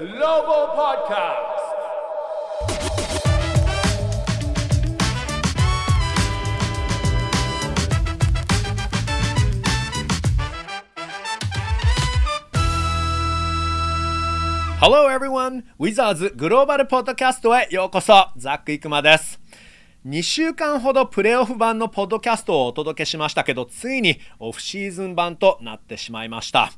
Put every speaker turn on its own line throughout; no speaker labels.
Global Podcast. Hello everyone! Wizards グローバルポッドキャストへようこそザック・イクマです2週間ほどプレーオフ版のポッドキャストをお届けしましたけどついにオフシーズン版となってしまいました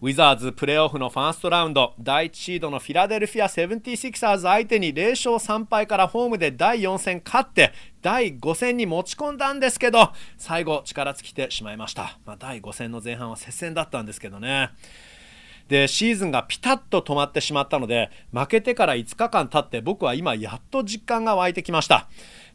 ウィザーズプレーオフのファーストラウンド。第1シードのフィラデルフィア 76ers 相手に0勝3敗からホームで第4戦勝って第5戦に持ち込んだんですけど最後力尽きてしまいました、まあ、第5戦の前半は接戦だったんですけどね。でシーズンがピタッと止まってしまったので負けてから5日間経って僕は今やっと実感が湧いてきました。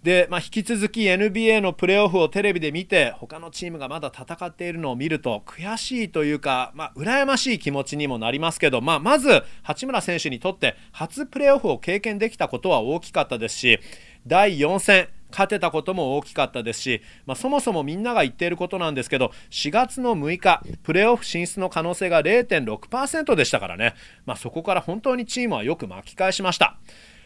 で、まあ、引き続き NBA のプレーオフをテレビで見て他のチームがまだ戦っているのを見ると悔しいというか、まあ、羨ましい気持ちにもなりますけど、まあ、まず八村選手にとって初プレーオフを経験できたことは大きかったですし第4戦勝てたことも大きかったですし、まあ、そもそもみんなが言っていることなんですけど4月の6日プレーオフ進出の可能性が0.6%でしたからね、まあ、そこから本当にチームはよく巻き返しました。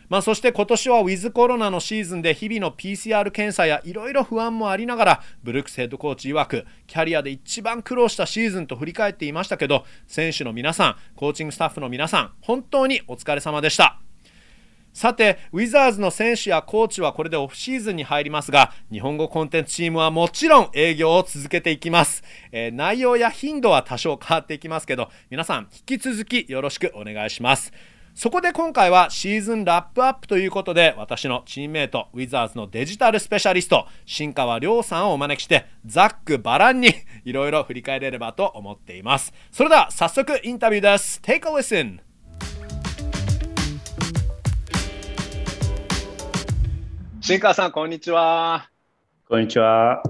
まあ、そして今年はウィズコロナのシーズンで日々の PCR 検査やいろいろ不安もありながらブルックスヘッドコーチ曰くキャリアで一番苦労したシーズンと振り返っていましたけど選手の皆さんコーチングスタッフの皆さん本当にお疲れ様でした。さて、ウィザーズの選手やコーチはこれでオフシーズンに入りますが、日本語コンテンツチームはもちろん営業を続けていきます。えー、内容や頻度は多少変わっていきますけど、皆さん引き続きよろしくお願いします。そこで今回はシーズンラップアップということで、私のチームメイト、ウィザーズのデジタルスペシャリスト、新川亮さんをお招きして、ザックバランにいろいろ振り返れればと思っています。それでは早速インタビューです。Take a listen! 新川さん、こんにちは。
こんにちは。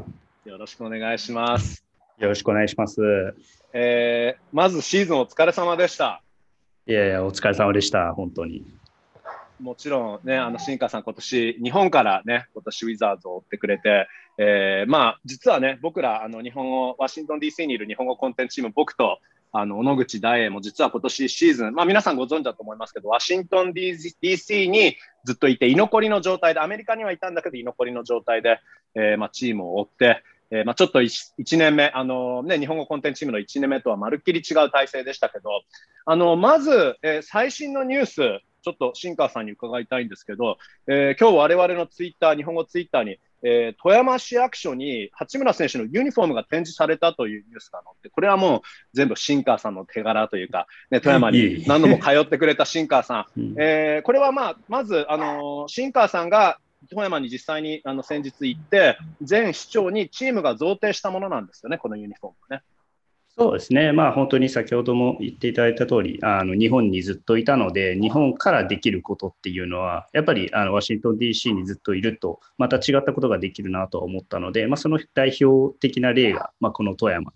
よろしくお願いします。
よろしくお願いします。
えー、まずシーズンお疲れ様でした。
いやいや、お疲れ様でした、本当に。
もちろんね、あの新川さん、今年日本からね、今年ウィザーズを追ってくれて、えー、まあ、実はね、僕ら、あの日本語、ワシントン DC にいる日本語コンテンツチーム、僕とあの小野口大栄も実は今年シーズン、まあ、皆さんご存知だと思いますけど、ワシントン DC にずっといて、居残りの状態で、アメリカにはいたんだけど、居残りの状態で、えーまあ、チームを追って、えー、まあ、ちょっと 1, 1年目、あのね、日本語コンテンツチームの1年目とはまるっきり違う体制でしたけど、あのまず、えー、最新のニュース、ちょっと新川さんに伺いたいんですけど、えー、今日我々のツイッター、日本語ツイッターに、えー、富山市役所に八村選手のユニフォームが展示されたというニュースが載って、これはもう全部新川さんの手柄というか、ね、富山に何度も通ってくれた新川さん、えー、これはまあまず、あのー、新川さんが富山に実際にあの先日行って、全市長にチームが贈呈したものなんですよね、このユニフォームね。
そうですね、まあ、本当に先ほども言っていただいた通り、あり、日本にずっといたので、日本からできることっていうのは、やっぱりあのワシントン DC にずっといると、また違ったことができるなと思ったので、まあ、その代表的な例が、まあ、この富山っ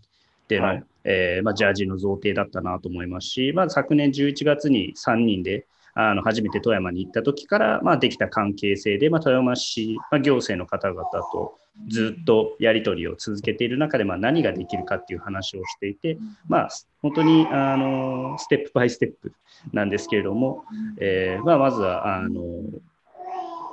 ていうのは、はい、えー、まあ、ジャージの贈呈だったなと思いますし、まあ、昨年11月に3人で、あの初めて富山に行った時から、まあ、できた関係性で、まあ、富山市、まあ、行政の方々とずっとやり取りを続けている中で、まあ、何ができるかっていう話をしていて、まあ、本当にあのステップバイステップなんですけれども、えーまあ、まずはあの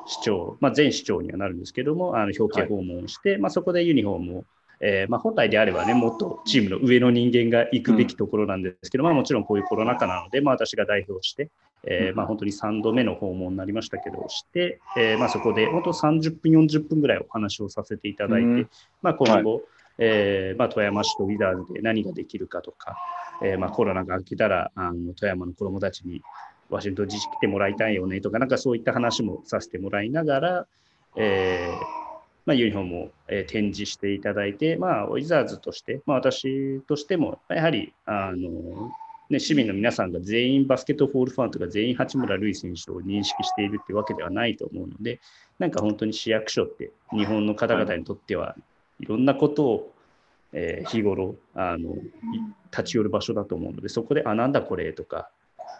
市長、まあ、前市長にはなるんですけども、あの表敬訪問をして、はい、まあ、そこでユニフォームをえーまあ、本来であればね、もっとチームの上の人間が行くべきところなんですけど、うん、まあ、もちろんこういうコロナ禍なので、まあ、私が代表して、えーまあ、本当に3度目の訪問になりましたけど、して、えーまあ、そこで本当30分、40分ぐらいお話をさせていただいて、うん、まあ、今後、はい、えーまあ、富山市とウィザーズで何ができるかとか、えーまあ、コロナが明けたらあの富山の子どもたちにワシントン自治来てもらいたいよねとか、なんかそういった話もさせてもらいながら、えーまあ、ユニフォームを、え展示していただいて、まあ、ウィザーズとして、まあ、私としても、やはり、あの、ね、市民の皆さんが全員バスケットボールファンとか全員八村塁選手を認識しているってわけではないと思うので、なんか本当に市役所って日本の方々にとってはいろんなことを、えー、日頃あの立ち寄る場所だと思うので、そこで、あ、なんだこれとか、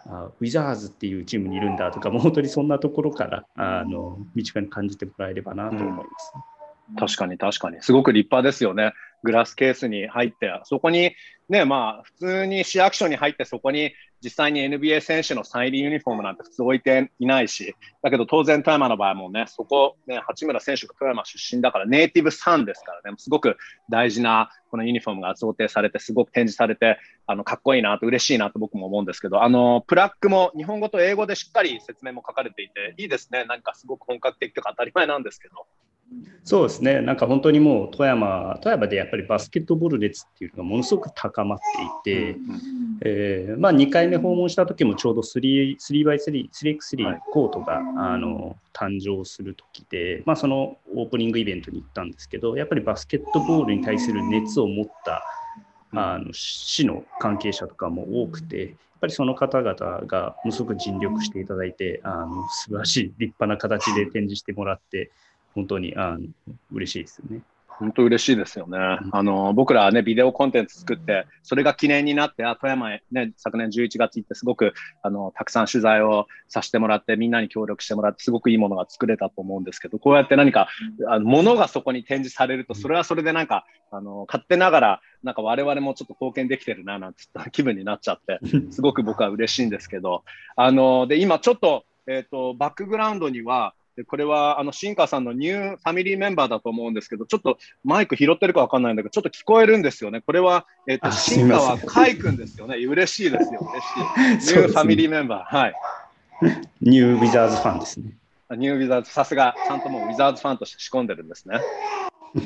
あウィザーズっていうチームにいるんだとか、もう本当にそんなところからあの身近に感じてもらえればなと思います。
う確かに確かに。すごく立派ですよね。グラスケースに入って、そこにね、まあ、普通に市役所に入って、そこに実際に NBA 選手のサインユニフォームなんて普通置いていないし、だけど当然富山の場合もね、そこ、ね、八村選手が富山出身だから、ネイティブサンですからね、すごく大事なこのユニフォームが贈呈されて、すごく展示されて、あのかっこいいなと、嬉しいなと僕も思うんですけど、あのプラックも日本語と英語でしっかり説明も書かれていて、いいですね、なんかすごく本格的とか当たり前なんですけど。
そうですね、なんか本当にもう富山、富山でやっぱりバスケットボール熱っていうのがものすごく高まっていて、うんえーまあ、2回目訪問した時もちょうど 3x3、3x3 コートが、はい、あの誕生する時で、まあ、そのオープニングイベントに行ったんですけど、やっぱりバスケットボールに対する熱を持ったあの市の関係者とかも多くて、やっぱりその方々がものすごく尽力していただいて、あの素晴らしい立派な形で展示してもらって、本当にあの嬉しいですよね。
本当嬉しいですよね。あの僕らね、ビデオコンテンツ作って、それが記念になって、あ富山へ、ね、昨年11月行って、すごくあのたくさん取材をさせてもらって、みんなに協力してもらって、すごくいいものが作れたと思うんですけど、こうやって何か、あの物がそこに展示されると、それはそれでなんか、あの勝手ながら、なんか我々もちょっと貢献できてるな、なんて気分になっちゃって、すごく僕は嬉しいんですけど、あので今ちょっと、えーとバックグラウンドには、でこれはあの新川さんの new family member だと思うんですけど、ちょっとマイク拾ってるか分かんないんだけど、ちょっと聞こえるんですよね。これは、えーと、新川海君ですよね。嬉しいですよ。嬉しい。 New family member。はい。
New Wizards fan ですね。
ニューウィザーズ、さすが、ちゃんともうウィザーズファンとして仕込んでるんですね。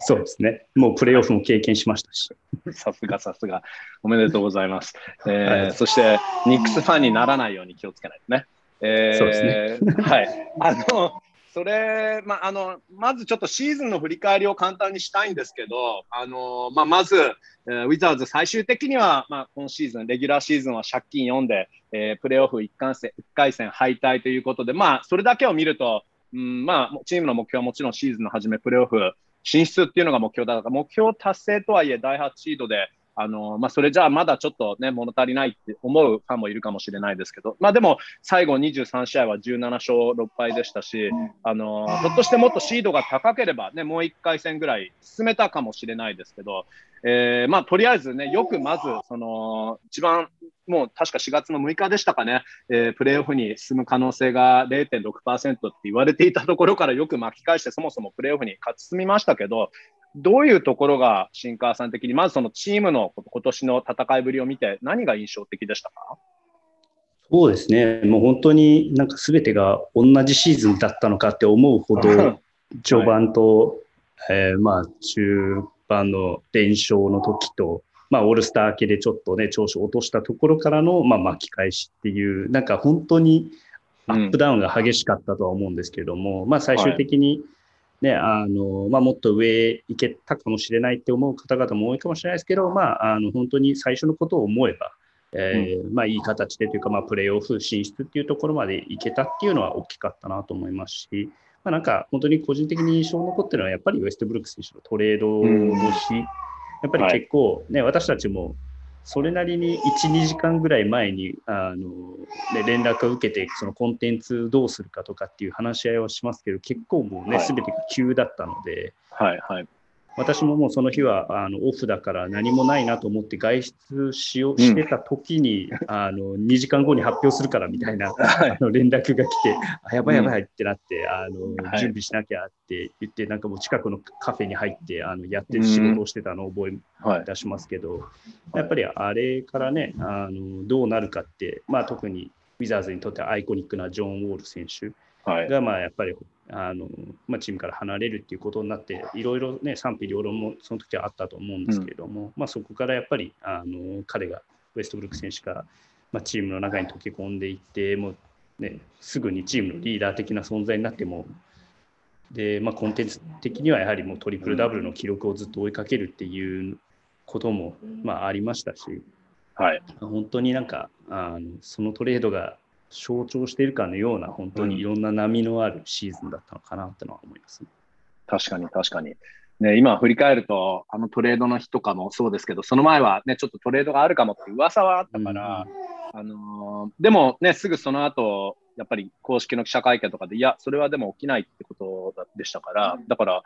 そうですね。もうプレーオフも経験しましたし。
さすがさすが。おめでとうございます。えー、はい、そして、ニックスファンにならないように気をつけないとね。えー、そうですね。はい。あの、それ、まあ、あの、まずちょっとシーズンの振り返りを簡単にしたいんですけど、あの、まあ、まず、えー、ウィザーズ最終的には、まあ、今シーズン、レギュラーシーズンは借金4で、えー、プレーオフ1回戦 ,1 回戦敗退ということで、まあ、それだけを見ると、うん、まあ、チームの目標はもちろんシーズンの初め、プレーオフ進出っていうのが目標だから、目標達成とはいえ、第8シードで、あのまあ、それじゃあまだちょっとね、物足りないって思うファンもいるかもしれないですけど、まあ、でも最後23試合は17勝6敗でしたし、あのひょっとしてもっとシードが高ければ、ね、もう1回戦ぐらい進めたかもしれないですけど、えーまあ、とりあえずね、よくまず、その一番もう確か4月の6日でしたかね、えー、プレーオフに進む可能性が0.6%って言われていたところからよく巻き返して、そもそもプレーオフに勝ち進みましたけど、どういうところが新川さん的に、まずそのチームの今年の戦いぶりを見て、何が印象的でしたか？
そうですね、もう本当になんかすべてが同じシーズンだったのかって思うほど、序盤と、はい、えー、まあ中盤の連勝の時と、まあ、オールスター明けでちょっとね、調子を落としたところからの、まあ、巻き返しっていう、なんか本当にアップダウンが激しかったとは思うんですけども、うん、まあ、最終的に、はい。ね、あの、まあ、もっと上行けたかもしれないって思う方々も多いかもしれないですけど、まあ、あの、本当に最初のことを思えば、えー、うん、まあ、いい形でというか、まあ、プレーオフ進出っていうところまで行けたっていうのは大きかったなと思いますし、まあ、なんか、本当に個人的に印象に残ってるのは、やっぱりウェストブルック選手のトレードのし、うん、やっぱり結構ね、はい、私たちもそれなりに1、2時間ぐらい前にあの、ね、連絡を受けて、そのコンテンツどうするかとかっていう話し合いをしますけど、結構もうね、すべ、てが急だったので、
はいはい、
私ももうその日はあのオフだから何もないなと思って外出しようしてた時に、うん、あの2時間後に発表するからみたいな、あの連絡が来て、あやばいやばいってなって、あの準備しなきゃって言って、なんかもう近くのカフェに入ってあのやってる仕事をしてたのを覚え出しますけど、やっぱりあれからね、あのどうなるかって、まあ、特にウィザーズにとってはアイコニックなジョン・ウォール選手。が、まあ、やっぱりあの、まあ、チームから離れるっていうことになって、いろいろね、賛否両論もその時はあったと思うんですけれども、うん、まあ、そこからやっぱりあの彼が、ウェストブルック選手が、まあ、チームの中に溶け込んでいって、もうね、すぐにチームのリーダー的な存在になっても、でまあ、コンテンツ的にはやはりもうトリプルダブルの記録をずっと追いかけるっていうことも、まあ、ありましたし、
はい、
本当になんかあのそのトレードが象徴しているかのような、本当にいろんな波のあるシーズンだったのかなってのは思います、ね。
うん、確かに確かに。ね、今振り返ると、あのトレードの日とかもそうですけど、その前はね、ちょっとトレードがあるかもって噂はあったから、うん、あのー、でもね、すぐその後、やっぱり公式の記者会見とかで、いや、それはでも起きないってことでしたから、だから、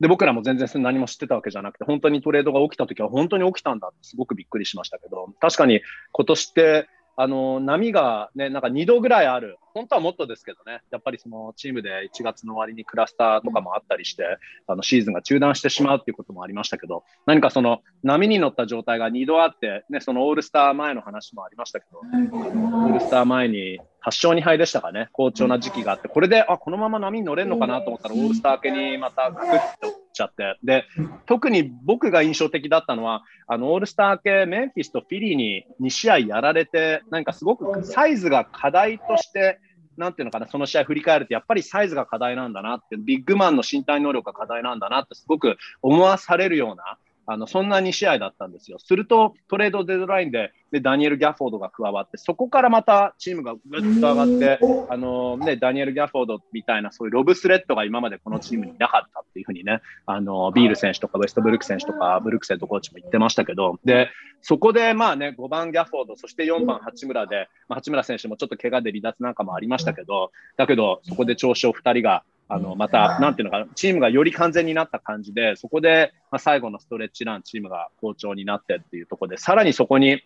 で、僕らも全然何も知ってたわけじゃなくて、本当にトレードが起きたときは本当に起きたんだってすごくびっくりしましたけど、確かに今年って、あの、波がね、なんか2度ぐらいある。本当はもっとですけどね、やっぱりそのチームで1月の終わりにクラスターとかもあったりして、あのシーズンが中断してしまうっていうこともありましたけど、何かその波に乗った状態が2度あって、ね、そのオールスター前の話もありましたけど、オールスター前に8勝2敗でしたかね、好調な時期があって、これで、あ、このまま波に乗れるのかなと思ったら、オールスター明けにまたガクッとっちゃって、で、特に僕が印象的だったのは、あの、オールスター系、メンフィスとフィリーに2試合やられて、なんかすごくサイズが課題として、なんていうのかな、その試合振り返ると、やっぱりサイズが課題なんだなって、ビッグマンの身体能力が課題なんだなって、すごく思わされるような、あのそんな2試合だったんですよ。すると、トレードデッドラインででダニエル・ギャフォードが加わって、そこからまたチームがぐっと上がって、あのね、ダニエル・ギャフォードみたいな、そういうロブスレッドが今までこのチームになかったっていうふうにね、あのビール選手とかウェストブルック選手とか、ブルックセットコーチも言ってましたけど、でそこでまあね、5番ギャフォード、そして4番八村で、まあ、八村選手もちょっと怪我で離脱なんかもありましたけど、だけど、そこで調子を2人があの、また、なんていうのかな、チームがより完全になった感じで、そこで、まあ、最後のストレッチラン、チームが好調になってっていうところで、さらにそこに、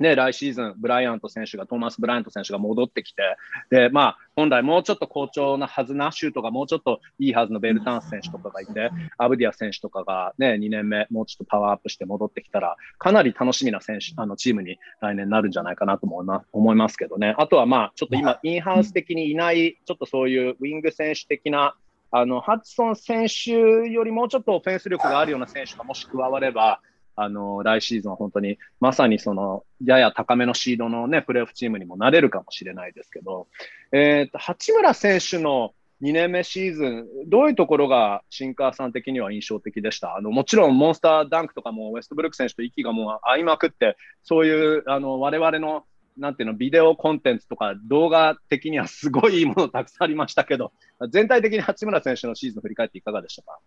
ね、来シーズン、ブライアント選手が、トーマス・ブライアント選手が戻ってきて、で、まあ、本来もうちょっと好調なはずな、シュートがもうちょっといいはずのベルタンス選手とかがいて、アブディア選手とかがね、2年目、もうちょっとパワーアップして戻ってきたら、かなり楽しみな選手、あの、チームに来年なるんじゃないかなと思います思いますけどね。あとはまあ、ちょっと今、インハウス的にいない、ちょっとそういうウィング選手的な、あの、ハッツソン選手よりもうちょっとオフェンス力があるような選手がもし加われば、あの、来シーズンは本当に、まさにその、やや高めのシードのね、プレーオフチームにもなれるかもしれないですけど、えっ、ー、と、八村選手の2年目シーズン、どういうところがシンカーさん的には印象的でした？あのもちろんモンスターダンクとかもウェストブルック選手と息がもう合いまくって、そういうあの我々のなんていうの、ビデオコンテンツとか動画的にはすごいいいものたくさんありましたけど、全体的に八村選手のシーズン振り返っていかがでしたか？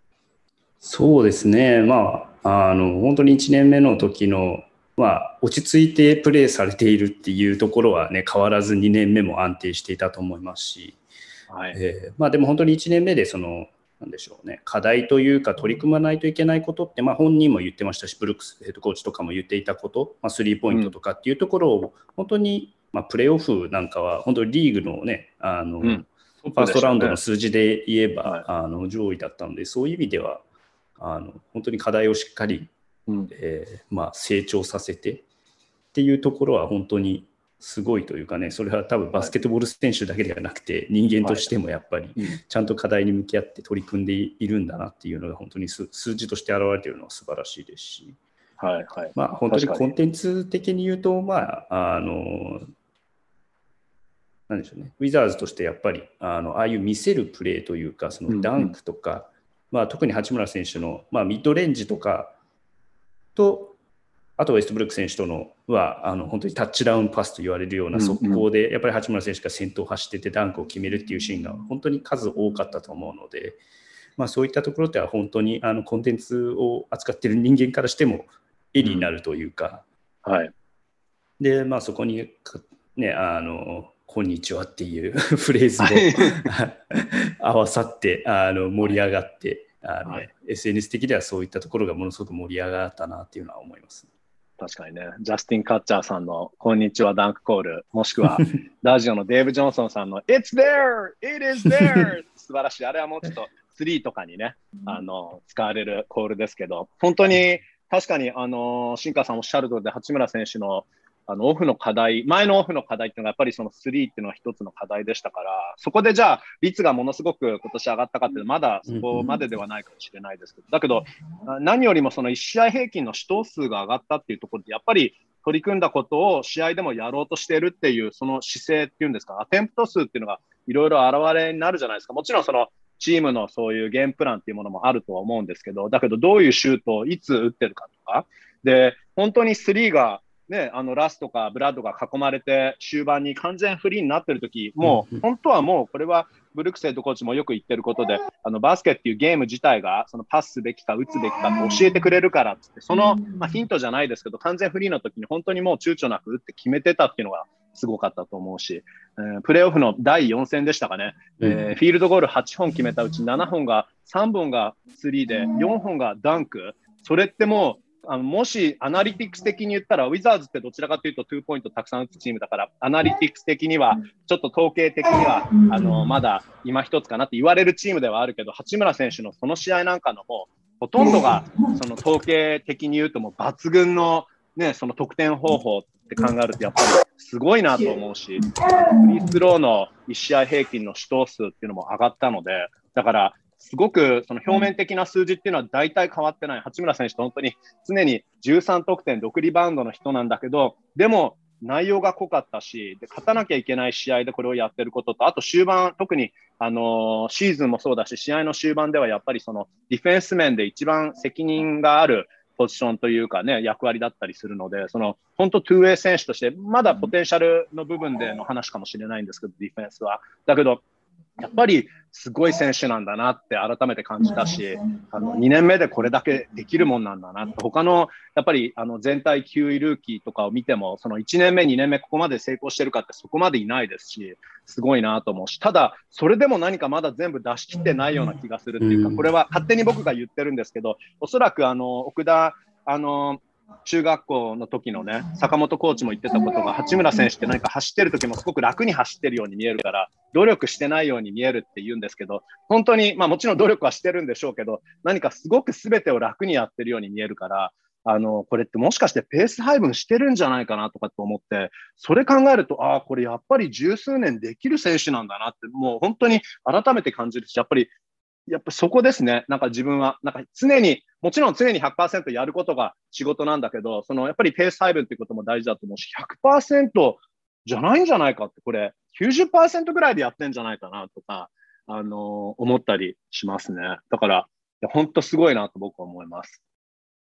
そうですね、まあ、あの本当に1年目の時の、まあ、落ち着いてプレーされているっていうところは、ね、変わらず2年目も安定していたと思いますし、はい。えーまあ、でも本当に1年目でそのなんでしょうね、課題というか取り組まないといけないことって、まあ、本人も言ってましたし、ブルックスヘッドコーチとかも言っていたこと、まあ、スリーポイントとかっていうところを、本当に、まあ、プレーオフなんかは、本当にリーグのね、あの、うん、ファーストラウンドの数字で言えば、はい、あの上位だったので、そういう意味では、あの本当に課題をしっかり、うん、えー、まあ、成長させてっていうところは本当にすごいというかね、それは多分バスケットボール選手だけではなくて、人間としてもやっぱりちゃんと課題に向き合って取り組んでいるんだなっていうのが本当に数字として現れているのは素晴らしいですし、はいはい、まあ本当にコンテンツ的に言うと、まあ、あの、なんでしょうね、ウィザーズとしてやっぱりあのああいう見せるプレーというか、そのダンクとか、まあ、特に八村選手の、まあ、ミッドレンジとかと、あとウェストブルック選手とのはあの本当にタッチダウンパスと言われるような速攻で、うん。うん、やっぱり八村選手が先頭を走っててダンクを決めるっていうシーンが本当に数多かったと思うので、まあ、そういったところでは本当にあのコンテンツを扱っている人間からしても絵になるというか、うん、はい、で、まあ、そこに、ね、あのこんにちはっていう フレーズも 合わさってあの盛り上がってあの、はい、SNS 的ではそういったところがものすごく盛り上がったなっていうのは思います。
確かにね、ジャスティン・カッチャーさんのこんにちはダンクコール、もしくは ラジオのデーブ・ジョンソンさんの It's there! It is there! 素晴らしい。あれはもうちょっと3とかにね、あの使われるコールですけど、本当に確かに、あの、新川さんおっしゃる通りで、八村選手のあのオフの課題、前のオフの課題っていうのがやっぱりその3っていうのは一つの課題でしたから、そこでじゃあ率がものすごく今年上がったかっていうと、まだそこまでではないかもしれないですけど、だけど、何よりもその1試合平均の死闘数が上がったっていうところで、やっぱり取り組んだことを試合でもやろうとしているっていう、その姿勢っていうんですか、アテンプト数っていうのがいろいろ現れになるじゃないですか。もちろんそのチームのそういうゲームプランっていうものもあるとは思うんですけど、だけどどういうシュートをいつ打ってるかとか、で、本当に3がね、あのラスとかブラッドが囲まれて終盤に完全フリーになってる時もう本当はもうこれはブルックセッドコーチもよく言ってることであのバスケっていうゲーム自体がそのパスすべきか打つべきかって教えてくれるからってその、まあ、ヒントじゃないですけど完全フリーの時に本当にもう躊躇なく打って決めてたっていうのがすごかったと思うし、えー、プレーオフの第4戦でしたかね、うん、えー、フィールドゴール8本決めたうち7本が、3本が3で、4本がダンク、それってもう、あのもしアナリティクス的に言ったら、ウィザーズってどちらかというと、 two-point たくさん打つチームだから、アナリティクス的には、ちょっと統計的には、あのまだ今一つかなって言われるチームではあるけど、八村選手のその試合なんかのもほとんどがその統計的に言うともう抜群の,、ね、その得点方法って考えるとやっぱりすごいなと思うし、フリースローの1試合平均の主投数っていうのも上がったので、だからすごくその表面的な数字っていうのは大体変わってない、八村選手と本当に常に13得点、6リバウンドの人なんだけど、でも内容が濃かったしで、勝たなきゃいけない試合でこれをやってることと、あと終盤、特に、あのー、シーズンもそうだし、試合の終盤ではやっぱりそのディフェンス面で一番責任があるポジションというかね、役割だったりするので、その本当、トゥーウェイ選手として、まだポテンシャルの部分での話かもしれないんですけど、ディフェンスは。だけど、やっぱりすごい選手なんだなって改めて感じたし、あの2年目でこれだけできるもんなんだなって、他のやっぱりあの全体9位ルーキーとかを見ても、その1年目、2年目、ここまで成功してるかってそこまでいないですし、すごいなと思うし、ただ、それでも何かまだ全部出し切ってないような気がするっていうか、これは勝手に僕が言ってるんですけど、おそらくあの奥田あの中学校の時のね、坂本コーチも言ってたことが、八村選手って何か走ってる時もすごく楽に走ってるように見えるから、努力してないように見えるって言うんですけど、本当に、まあもちろん努力はしてるんでしょうけど、何かすごく全てを楽にやってるように見えるから、あの、これってもしかしてペース配分してるんじゃないかなとかと思って、それ考えると、ああ、これやっぱり十数年できる選手なんだなって、もう本当に改めて感じるし、やっぱりやっぱそこですね。なんか自分は、なんか常に、もちろん常に100%やることが仕事なんだけど、そのやっぱりペース配分っていうことも大事だと思うし、100%じゃないんじゃないかって、これ90%ぐらいでやってんじゃないかなとか、あのー、思ったりしますね。だから、本当すごいなと僕は思います。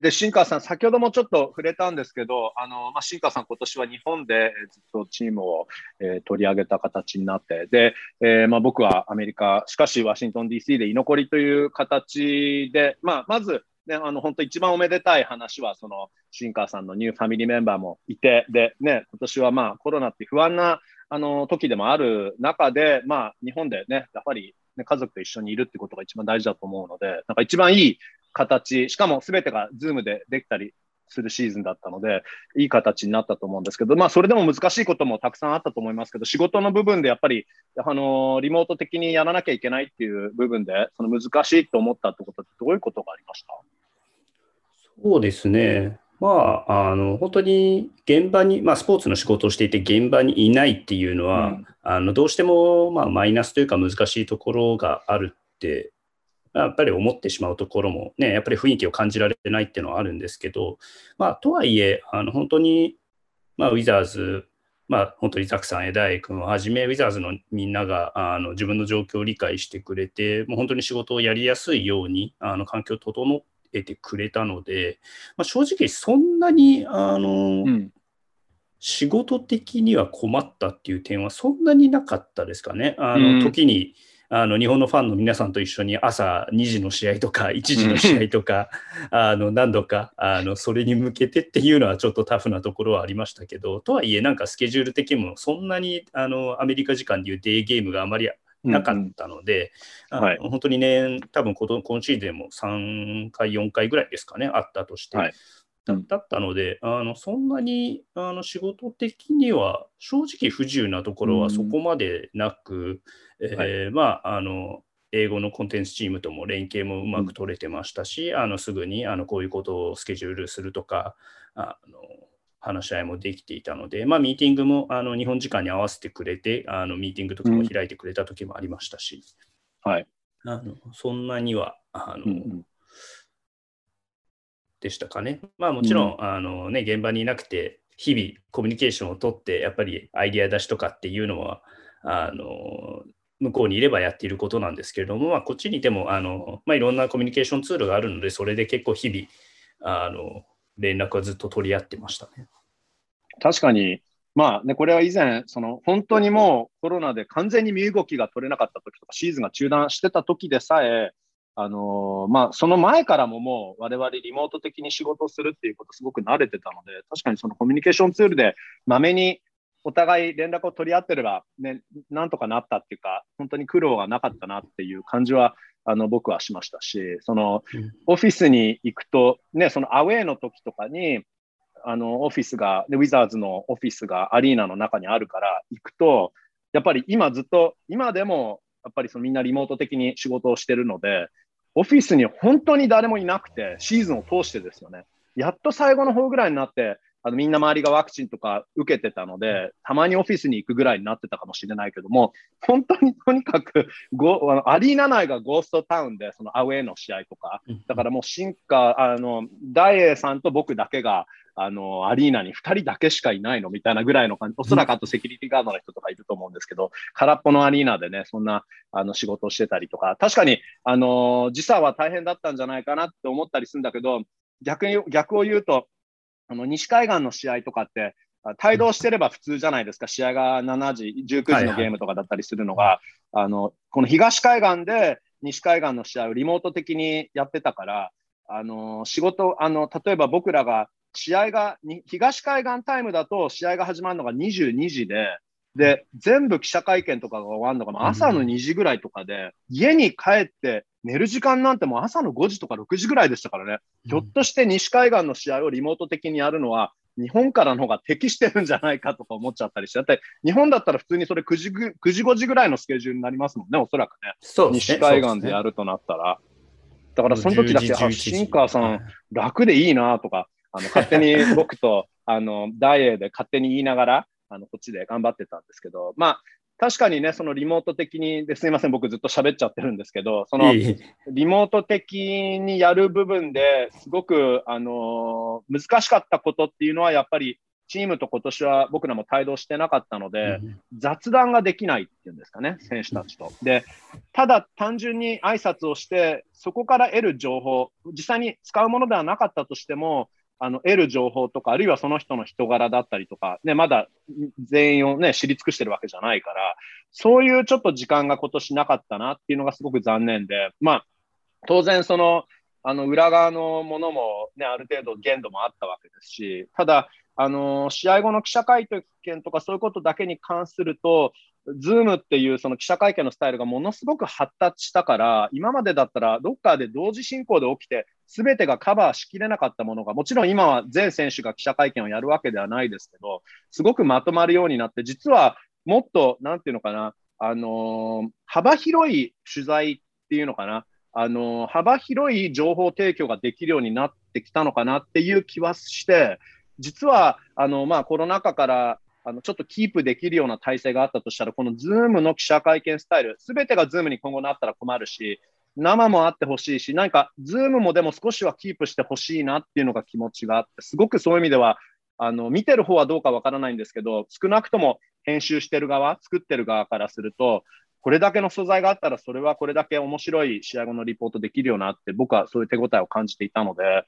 で、新川さん、先ほどもちょっと触れたんですけど、あのまあ、新川さん、今年は日本でずっとチームを、えー、取り上げた形になって、で、えー、まあ、僕はアメリカ、しかしワシントン DC で居残りという形で、まあ、まず、ね、あの本当一番おめでたい話は、その新川さんのニューファミリーメンバーもいて、で、ね、今年はまあコロナって不安なあの時でもある中で、まあ、日本でね、やっぱり、ね、家族と一緒にいるってことが一番大事だと思うので、なんか一番いい形、しかも全てが Zoom でできたりするシーズンだったので、いい形になったと思うんですけど、まあ、それでも難しいこともたくさんあったと思いますけど、仕事の部分でやっぱり、あのリモート的にやらなきゃいけないっていう部分で、その難しいと思ったってことって、どういうことがありました？
そうですね。まあ、あの本当に現場に、まあ、スポーツの仕事をしていて現場にいないっていうのは、うん、あのどうしても、まあ、マイナスというか難しいところがあるってやっぱり思ってしまうところもね、やっぱり雰囲気を感じられないっていうのはあるんですけど、まあ、とはいえ、あの本当に、まあ、ウィザーズ、まあ、本当にザクさん、エダイ君をはじめ、ウィザーズのみんながあの自分の状況を理解してくれて、もう本当に仕事をやりやすいようにあの環境を整えてくれたので、まあ、正直、そんなにあの、うん、仕事的には困ったっていう点はそんなになかったですかね。あの時に、うんあの日本のファンの皆さんと一緒に朝2時の試合とか 1時の試合とかあの何度かあのそれに向けてっていうのはちょっとタフなところはありましたけどとはいえなんかスケジュール的にもそんなにあのアメリカ時間でいうデーゲームがあまりなかったので、うんうんはい、本当にね、多分今シーズンも3回、4回ぐらいですかね、あったとして、はい、だったので、あのそんなにあの仕事的には正直不自由なところはそこまでなく、うん、えーはい、まあ、あの英語のコンテンツチームとも連携もうまく取れてましたし、うん、あのすぐにあのこういうことをスケジュールするとか、あの話し合いもできていたので、まあ、ミーティングもあの日本時間に合わせてくれて、あのミーティングとかも開いてくれた時もありましたし、
うん、はい、
あのそんなにはあの、うんでしたかね。まあもちろん、うん、あのね、現場にいなくて、日々コミュニケーションをとって、やっぱりアイディア出しとかっていうのは、あの向こうにいればやっていることなんですけれども、まあ、こっちにいてもあの、まあ、いろんなコミュニケーションツールがあるので、それで結構日々、あの連絡はずっと取り合ってましたね。
確かに、まあね、これは以前、その本当にもうコロナで完全に身動きが取れなかった時とか、シーズンが中断してた時でさえ、あの、まあ、その前からももう我々リモート的に仕事をするっていうことすごく慣れてたので、確かにそのコミュニケーションツールでまめにお互い連絡を取り合ってれば、ね、なんとかなったっていうか、本当に苦労がなかったなっていう感じは、あの僕はしましたし、そのオフィスに行くと、ね、そのアウェーの時とかに、あのオフィスが、ウィザーズのオフィスがアリーナの中にあるから行くと、やっぱり今ずっと、今でもやっぱりそのみんなリモート的に仕事をしてるので、オフィスに本当に誰もいなくて、シーズンを通してですよね。やっと最後の方ぐらいになって、あのみんな周りがワクチンとか受けてたので、たまにオフィスに行くぐらいになってたかもしれないけども、本当にとにかくごあのアリーナ内がゴーストタウンで、そのアウェーの試合とか、だからもう進化、あの大栄さんと僕だけがあのアリーナに2人だけしかいないのみたいなぐらいの感じ、おそらくあとセキュリティガードの人とかいると思うんですけど、空っぽのアリーナでね、そんなあの仕事をしてたりとか、確かにあの時差は大変だったんじゃないかなって思ったりするんだけど、逆に逆を言うと、あの西海岸の試合とかって、帯同してれば普通じゃないですか、試合が7時、19時のゲームとかだったりするのが、はいはい、あのこの東海岸で西海岸の試合をリモート的にやってたから、あの仕事あの、例えば僕らが試合が東海岸タイムだと試合が始まるのが22時で、で、全部記者会見とかが終わるのが朝の2時ぐらいとかで、家に帰って寝る時間なんてもう朝の5時とか6時ぐらいでしたからね、ひょっとして西海岸の試合をリモート的にやるのは、日本からの方が適してるんじゃないかとか思っちゃったりして、だって日本だったら普通にそれ9時 ,9 時5時ぐらいのスケジュールになりますもんね、おそらくね。
ね。
西海岸でやるとなったら。だからその時だけ、あ、シンカーさん、楽でいいなとか、あの勝手に僕とあのダイエーで勝手に言いながら、あのこっちで頑張ってたんですけど、まあ、確かにね、そのリモート的にですみません、僕ずっと喋っちゃってるんですけど、そのリモート的にやる部分ですごく、あのー、難しかったことっていうのは、やっぱりチームと今年は僕らも帯同してなかったので、うん、雑談ができないっていうんですかね、選手たちと。で、ただ単純に挨拶をして、そこから得る情報、実際に使うものではなかったとしても、あの得る情報とか、あるいはその人の人柄だったりとか、ね、まだ全員を、ね、知り尽くしてるわけじゃないから、そういうちょっと時間が今年なかったなっていうのがすごく残念で、まあ、当然その、あの裏側のものも、ね、ある程度限度もあったわけですし、ただ、あの試合後の記者会見とかそういうことだけに関すると、ズームっていうその記者会見のスタイルがものすごく発達したから、今までだったらロッカーで同時進行で起きて、すべてがカバーしきれなかったものが、もちろん今は全選手が記者会見をやるわけではないですけど、すごくまとまるようになって、実はもっと、なんていうのかな、あのー、幅広い取材っていうのかな、あのー、幅広い情報提供ができるようになってきたのかなっていう気はして、実はあの、まあ、コロナ禍からあのちょっとキープできるような体制があったとしたら、この Zoom の記者会見スタイル、すべてが Zoom に今後なったら困るし、生もあってほしいし、何か Zoom もでも少しはキープしてほしいなっていうのが気持ちがあって、すごくそういう意味では、あの見てる方はどうかわからないんですけど、少なくとも編集してる側、作ってる側からすると、これだけの素材があったら、それはこれだけ面白い試合後のリポートできるよなって、僕はそういう手応えを感じていたので、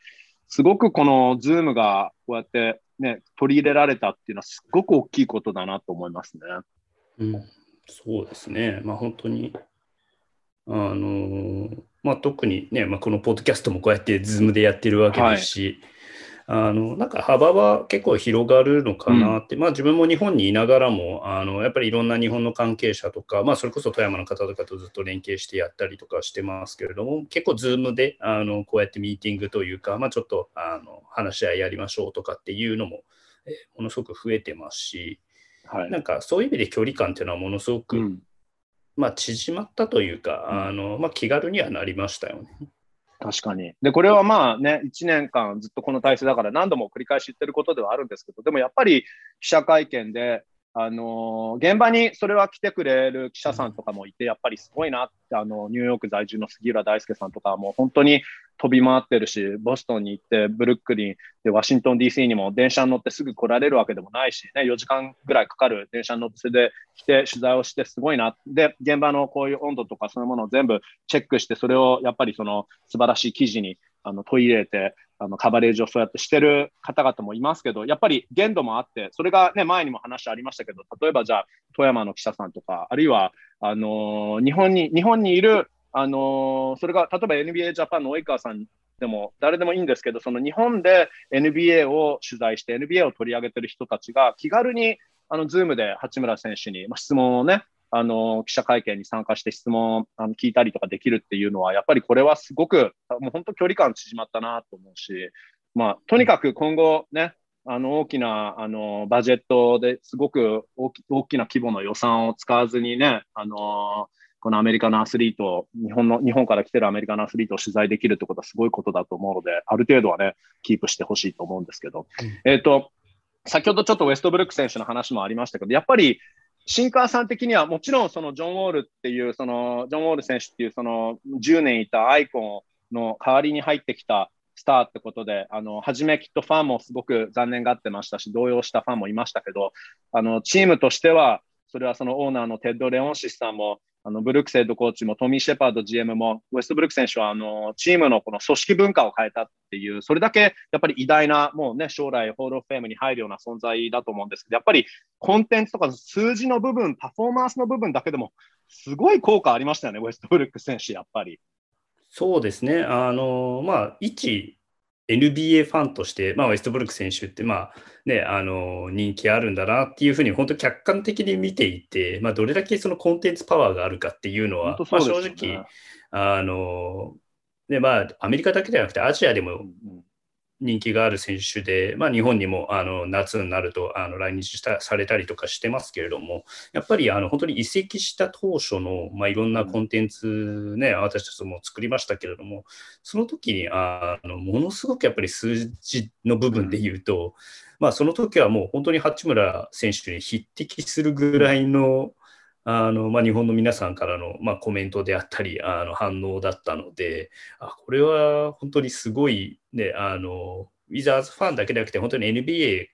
すごくこの Zoom がこうやってね、取り入れられたっていうのはすごく大きいことだなと思いますね。
うん、そうですね。まあ本当に、あのー、まあ特にね、まあ、このポッドキャストもこうやって Zoom でやってるわけですし、あのなんか幅は結構広がるのかなって、うん、まあ自分も日本にいながらもあのやっぱりいろんな日本の関係者とか、まあ、それこそ富山の方とかとずっと連携してやったりとかしてますけれども結構 Zoom であのこうやってミーティングというか、まあ、ちょっとあの話し合いやりましょうとかっていうのも、えものすごく増えてますし、はい、なんかそういう意味で距離感っていうのはものすごく、うん、まあ、縮まったというか、あのまあ、気軽にはなりましたよね。
確かに。で、これはまあね、1年間ずっとこの体制だから何度も繰り返し言ってることではあるんですけど、でもやっぱり記者会見で、あの、現場にそれは来てくれる記者さんとかもいて、やっぱりすごいなって、あのニューヨーク在住の杉浦大輔さんとかも本当に飛び回ってるし、ボストンに行って、ブルックリンで、ワシントン DC にも電車に乗ってすぐ来られるわけでもないし、ね、4時間ぐらいかかる電車に乗って、それで来て取材をしてすごいな。で、現場のこういう温度とかそういうものを全部チェックして、それをやっぱりその素晴らしい記事にあの取り入れて、あのカバレージをそうやってしてる方々もいますけど、やっぱり限度もあって、それが、ね、前にも話ありましたけど、例えばじゃあ、富山の記者さんとか、あるいはあのー、日本に日本にいる、あのー、それが例えば NBA ジャパンの及川さんでも、誰でもいいんですけど、その日本で NBA を取材して、NBA を取り上げてる人たちが気軽にあの、 Zoom で八村選手に、ま、質問をね、あの、記者会見に参加して質問をあの聞いたりとかできるっていうのは、やっぱりこれはすごく、もう本当距離感縮まったなと思うし、まあ、とにかく今後ね、あの大きなあのバジェットですごく大き大きな規模の予算を使わずにね、あのこのアメリカのアスリート、日本の、日本から来てるアメリカのアスリートを取材できるってことはすごいことだと思うので、ある程度はね、キープしてほしいと思うんですけど、うん、えっ、ー、と、先ほどちょっとウェストブルック選手の話もありましたけど、やっぱりシンカーさん的にはもちろんそのジョン・ウォールっていう、そのジョン・ウォール選手っていうその10年いたアイコンの代わりに入ってきたスターってことで、あの、初めきっとファンもすごく残念がってましたし、動揺したファンもいましたけど、あの、チームとしては、それはそのオーナーのテッド・レオンシスさんも、あのブルックスヘッドコーチもトミー・シェパード GM も、ウェストブルック選手はあのチームのこの組織文化を変えたっていう、それだけやっぱり偉大な、もうね、将来、 Hall of Fame に入るような存在だと思うんですけど、やっぱりコンテンツとか数字の部分、パフォーマンスの部分だけでも、すごい効果ありましたよね、ウェストブルック選手、やっぱり。
そうですね、あのまあ、一 NBA ファンとして、まあ、ウェストブルック選手って、まあね、あの人気あるんだなっていうふうに本当客観的に見ていて、まあ、どれだけそのコンテンツパワーがあるかっていうのは、ね、まあ、正直あの、ねまあ、アメリカだけじゃなくてアジアでも人気がある選手で、まあ、日本にもあの夏になるとあの来日したされたりとかしてますけれども、やっぱりあの本当に移籍した当初の、まあ、いろんなコンテンツね、私たちも作りましたけれども、その時にあのものすごくやっぱり数字の部分で言うと、まあ、その時はもう本当に八村選手に匹敵するぐらいの、あのまあ、日本の皆さんからの、まあ、コメントであったりあの反応だったのであこれは本当にすごい、ね、あのウィザーズファンだけでなくて本当に NBA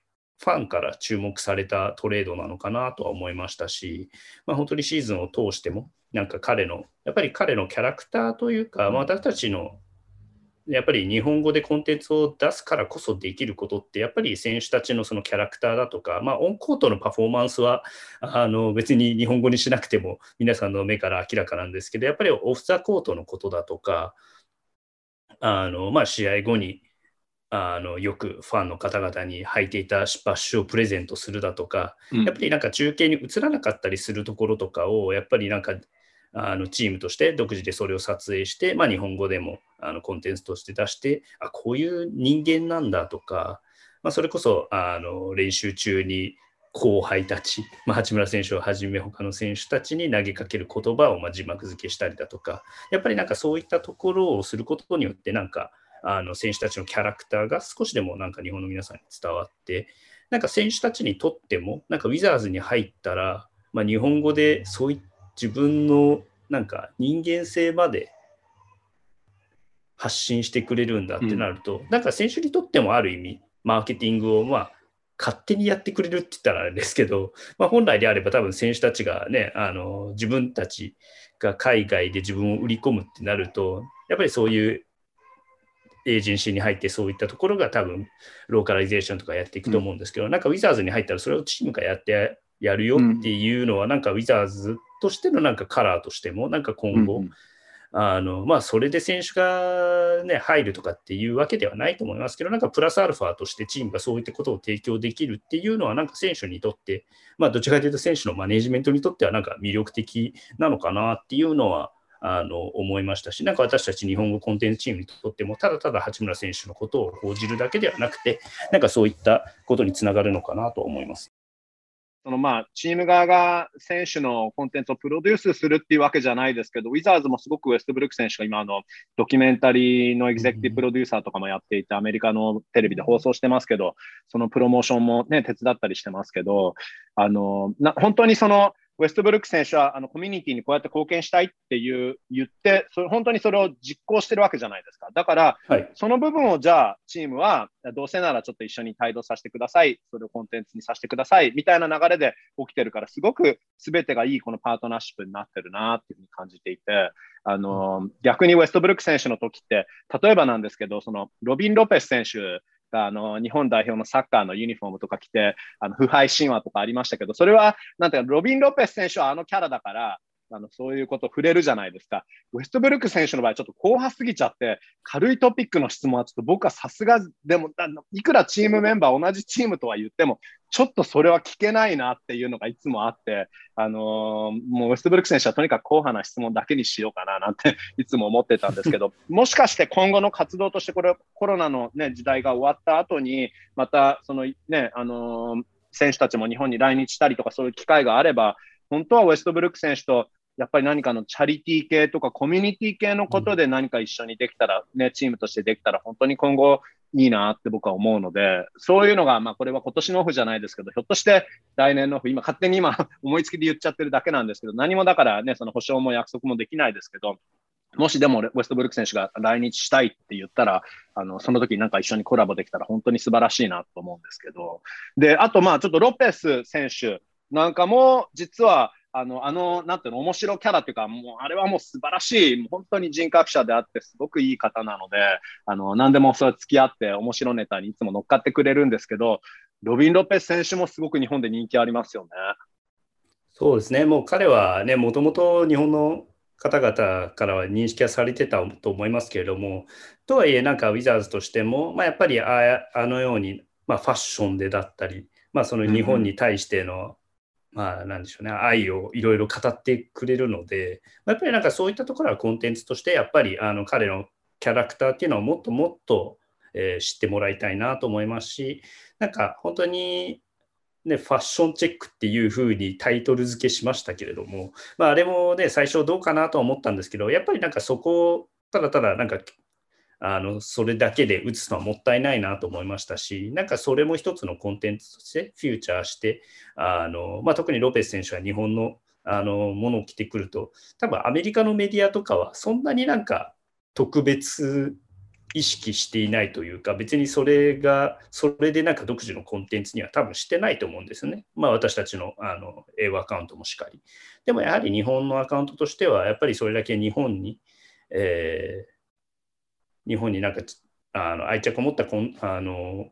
ファンから注目されたトレードなのかなとは思いましたし、まあ、本当にシーズンを通してもなんか彼のやっぱり彼のキャラクターというか、まあ、私たちのやっぱり日本語でコンテンツを出すからこそできることって、やっぱり選手たちのそのキャラクターだとか、まあ、オンコートのパフォーマンスは あの別に日本語にしなくても皆さんの目から明らかなんですけど、やっぱりオフ・ザ・コートのことだとか、あのまあ、試合後にあのよくファンの方々に履いていたバッシュをプレゼントするだとか、やっぱりなんか中継に映らなかったりするところとかを、やっぱりなんかあのチームとして独自でそれを撮影して、まあ、日本語でもあのコンテンツとして出してあこういう人間なんだとか、まあ、それこそあの練習中に後輩たち、まあ、八村選手をはじめ他の選手たちに投げかける言葉をま字幕付けしたりだとかやっぱりなんかそういったところをすることによってなんかあの選手たちのキャラクターが少しでもなんか日本の皆さんに伝わってなんか選手たちにとってもなんかウィザーズに入ったら、まあ、日本語でそういった自分のなんか人間性まで発信してくれるんだってなると、うん、なんか選手にとってもある意味、マーケティングをまあ勝手にやってくれるって言ったらあれですけど、まあ、本来であれば多分選手たちがね、あの自分たちが海外で自分を売り込むってなると、やっぱりそういうエージェンシーに入ってそういったところが多分ローカライゼーションとかやっていくと思うんですけど、うん、なんかウィザーズに入ったらそれをチームがやってやるよっていうのは、なんかウィザーズとしてのなんかカラーとしても、なんか今後、うんあのまあ、それで選手が、ね、入るとかっていうわけではないと思いますけど、なんかプラスアルファとしてチームがそういったことを提供できるっていうのは、なんか選手にとって、まあ、どちらかというと選手のマネジメントにとってはなんか魅力的なのかなっていうのは、あの思いましたし、なんか私たち日本語コンテンツチームにとっても、ただただ八村選手のことを報じるだけではなくて、なんかそういったことにつながるのかなと思います。
そのまあ、チーム側が選手のコンテンツをプロデュースするっていうわけじゃないですけど、ウィザーズもすごくウェストブルック選手が今の、ドキュメンタリーのエグゼクティブプロデューサーとかもやっていて、アメリカのテレビで放送してますけど、そのプロモーションもね、手伝ったりしてますけど、あの、な本当にその、ウェストブルック選手はあのコミュニティにこうやって貢献したいっていう言って、それ本当にそれを実行してるわけじゃないですか。だから、はい、その部分をじゃあ、チームはどうせならちょっと一緒に帯同させてください、それをコンテンツにさせてください。みたいな流れで起きてるから、すごく全てがいいこのパートナーシップになってるなっていうふうに感じていて、あの、うん、逆にウェストブルック選手の時って、例えばなんですけど、そのロビン・ロペス選手かあの日本代表のサッカーのユニフォームとか着て、あの腐敗神話とかありましたけど、それは、なんていうか、ロビン・ロペス選手はあのキャラだから、あのそういうこと触れるじゃないですか。ウェストブルック選手の場合、ちょっと後派すぎちゃって、軽いトピックの質問はちょっと僕はさすが、でも、いくらチームメンバー同じチームとは言っても、ちょっとそれは聞けないなっていうのがいつもあって、あのー、もうウェストブルック選手はとにかく硬派な質問だけにしようかななんて いつも思ってたんですけど、もしかして今後の活動としてこれコロナの、ね、時代が終わった後に、またそのね、あのー、選手たちも日本に来日したりとかそういう機会があれば、本当はウェストブルック選手とやっぱり何かのチャリティー系とかコミュニティ系のことで何か一緒にできたら、ね、チームとしてできたら本当に今後いいなって僕は思うので、そういうのが、まあこれは今年のオフじゃないですけど、ひょっとして来年のオフ、今勝手に今 思いつきで言っちゃってるだけなんですけど、何もだからね、その保証も約束もできないですけど、もしでもウェストブルック選手が来日したいって言ったら、あの、その時になんか一緒にコラボできたら本当に素晴らしいなと思うんですけど。で、あとまあちょっとロペス選手なんかも実はあの、あの、なんていうの、面白キャラっていうか、もう、あれはもう素晴らしい、本当に人格者であって、すごくいい方なので、あの、何でもそれ付き合って、面白ネタにいつも乗っかってくれるんですけど、ロビン・ロペス選手もすごく日本で人気ありますよね。
そうですね、もう彼はね、もともと日本の方々からは認識はされてたと思いますけれども、とはいえ、なんかウィザーズとしても、まあ、やっぱりああのように、まあ、ファッションでだったり、まあ、その日本に対してのまあ、なんでしょうね、愛をいろいろ語ってくれるので、やっぱりなんかそういったところはコンテンツとして、やっぱりあの彼のキャラクターっていうのをもっともっと、えー、知ってもらいたいなと思いますし、なんか本当に、ね、ファッションチェックっていうふうにタイトル付けしましたけれども、まあ、あれもね、最初どうかなと思ったんですけど、やっぱりなんかそこをただただなんかあのそれだけで打つのはもったいないなと思いましたし、なんかそれも一つのコンテンツとしてフューチャーして、あのまあ、特にロペス選手は日本のあのものを着てくると、多分アメリカのメディアとかはそんなになんか特別意識していないというか、別にそれが、それでなんか独自のコンテンツには多分してないと思うんですね。まあ私たちのあの英語アカウントもしっかり。でもやはり日本のアカウントとしては、やっぱりそれだけ日本に、えー日本になんかあの愛着を持ったこんあの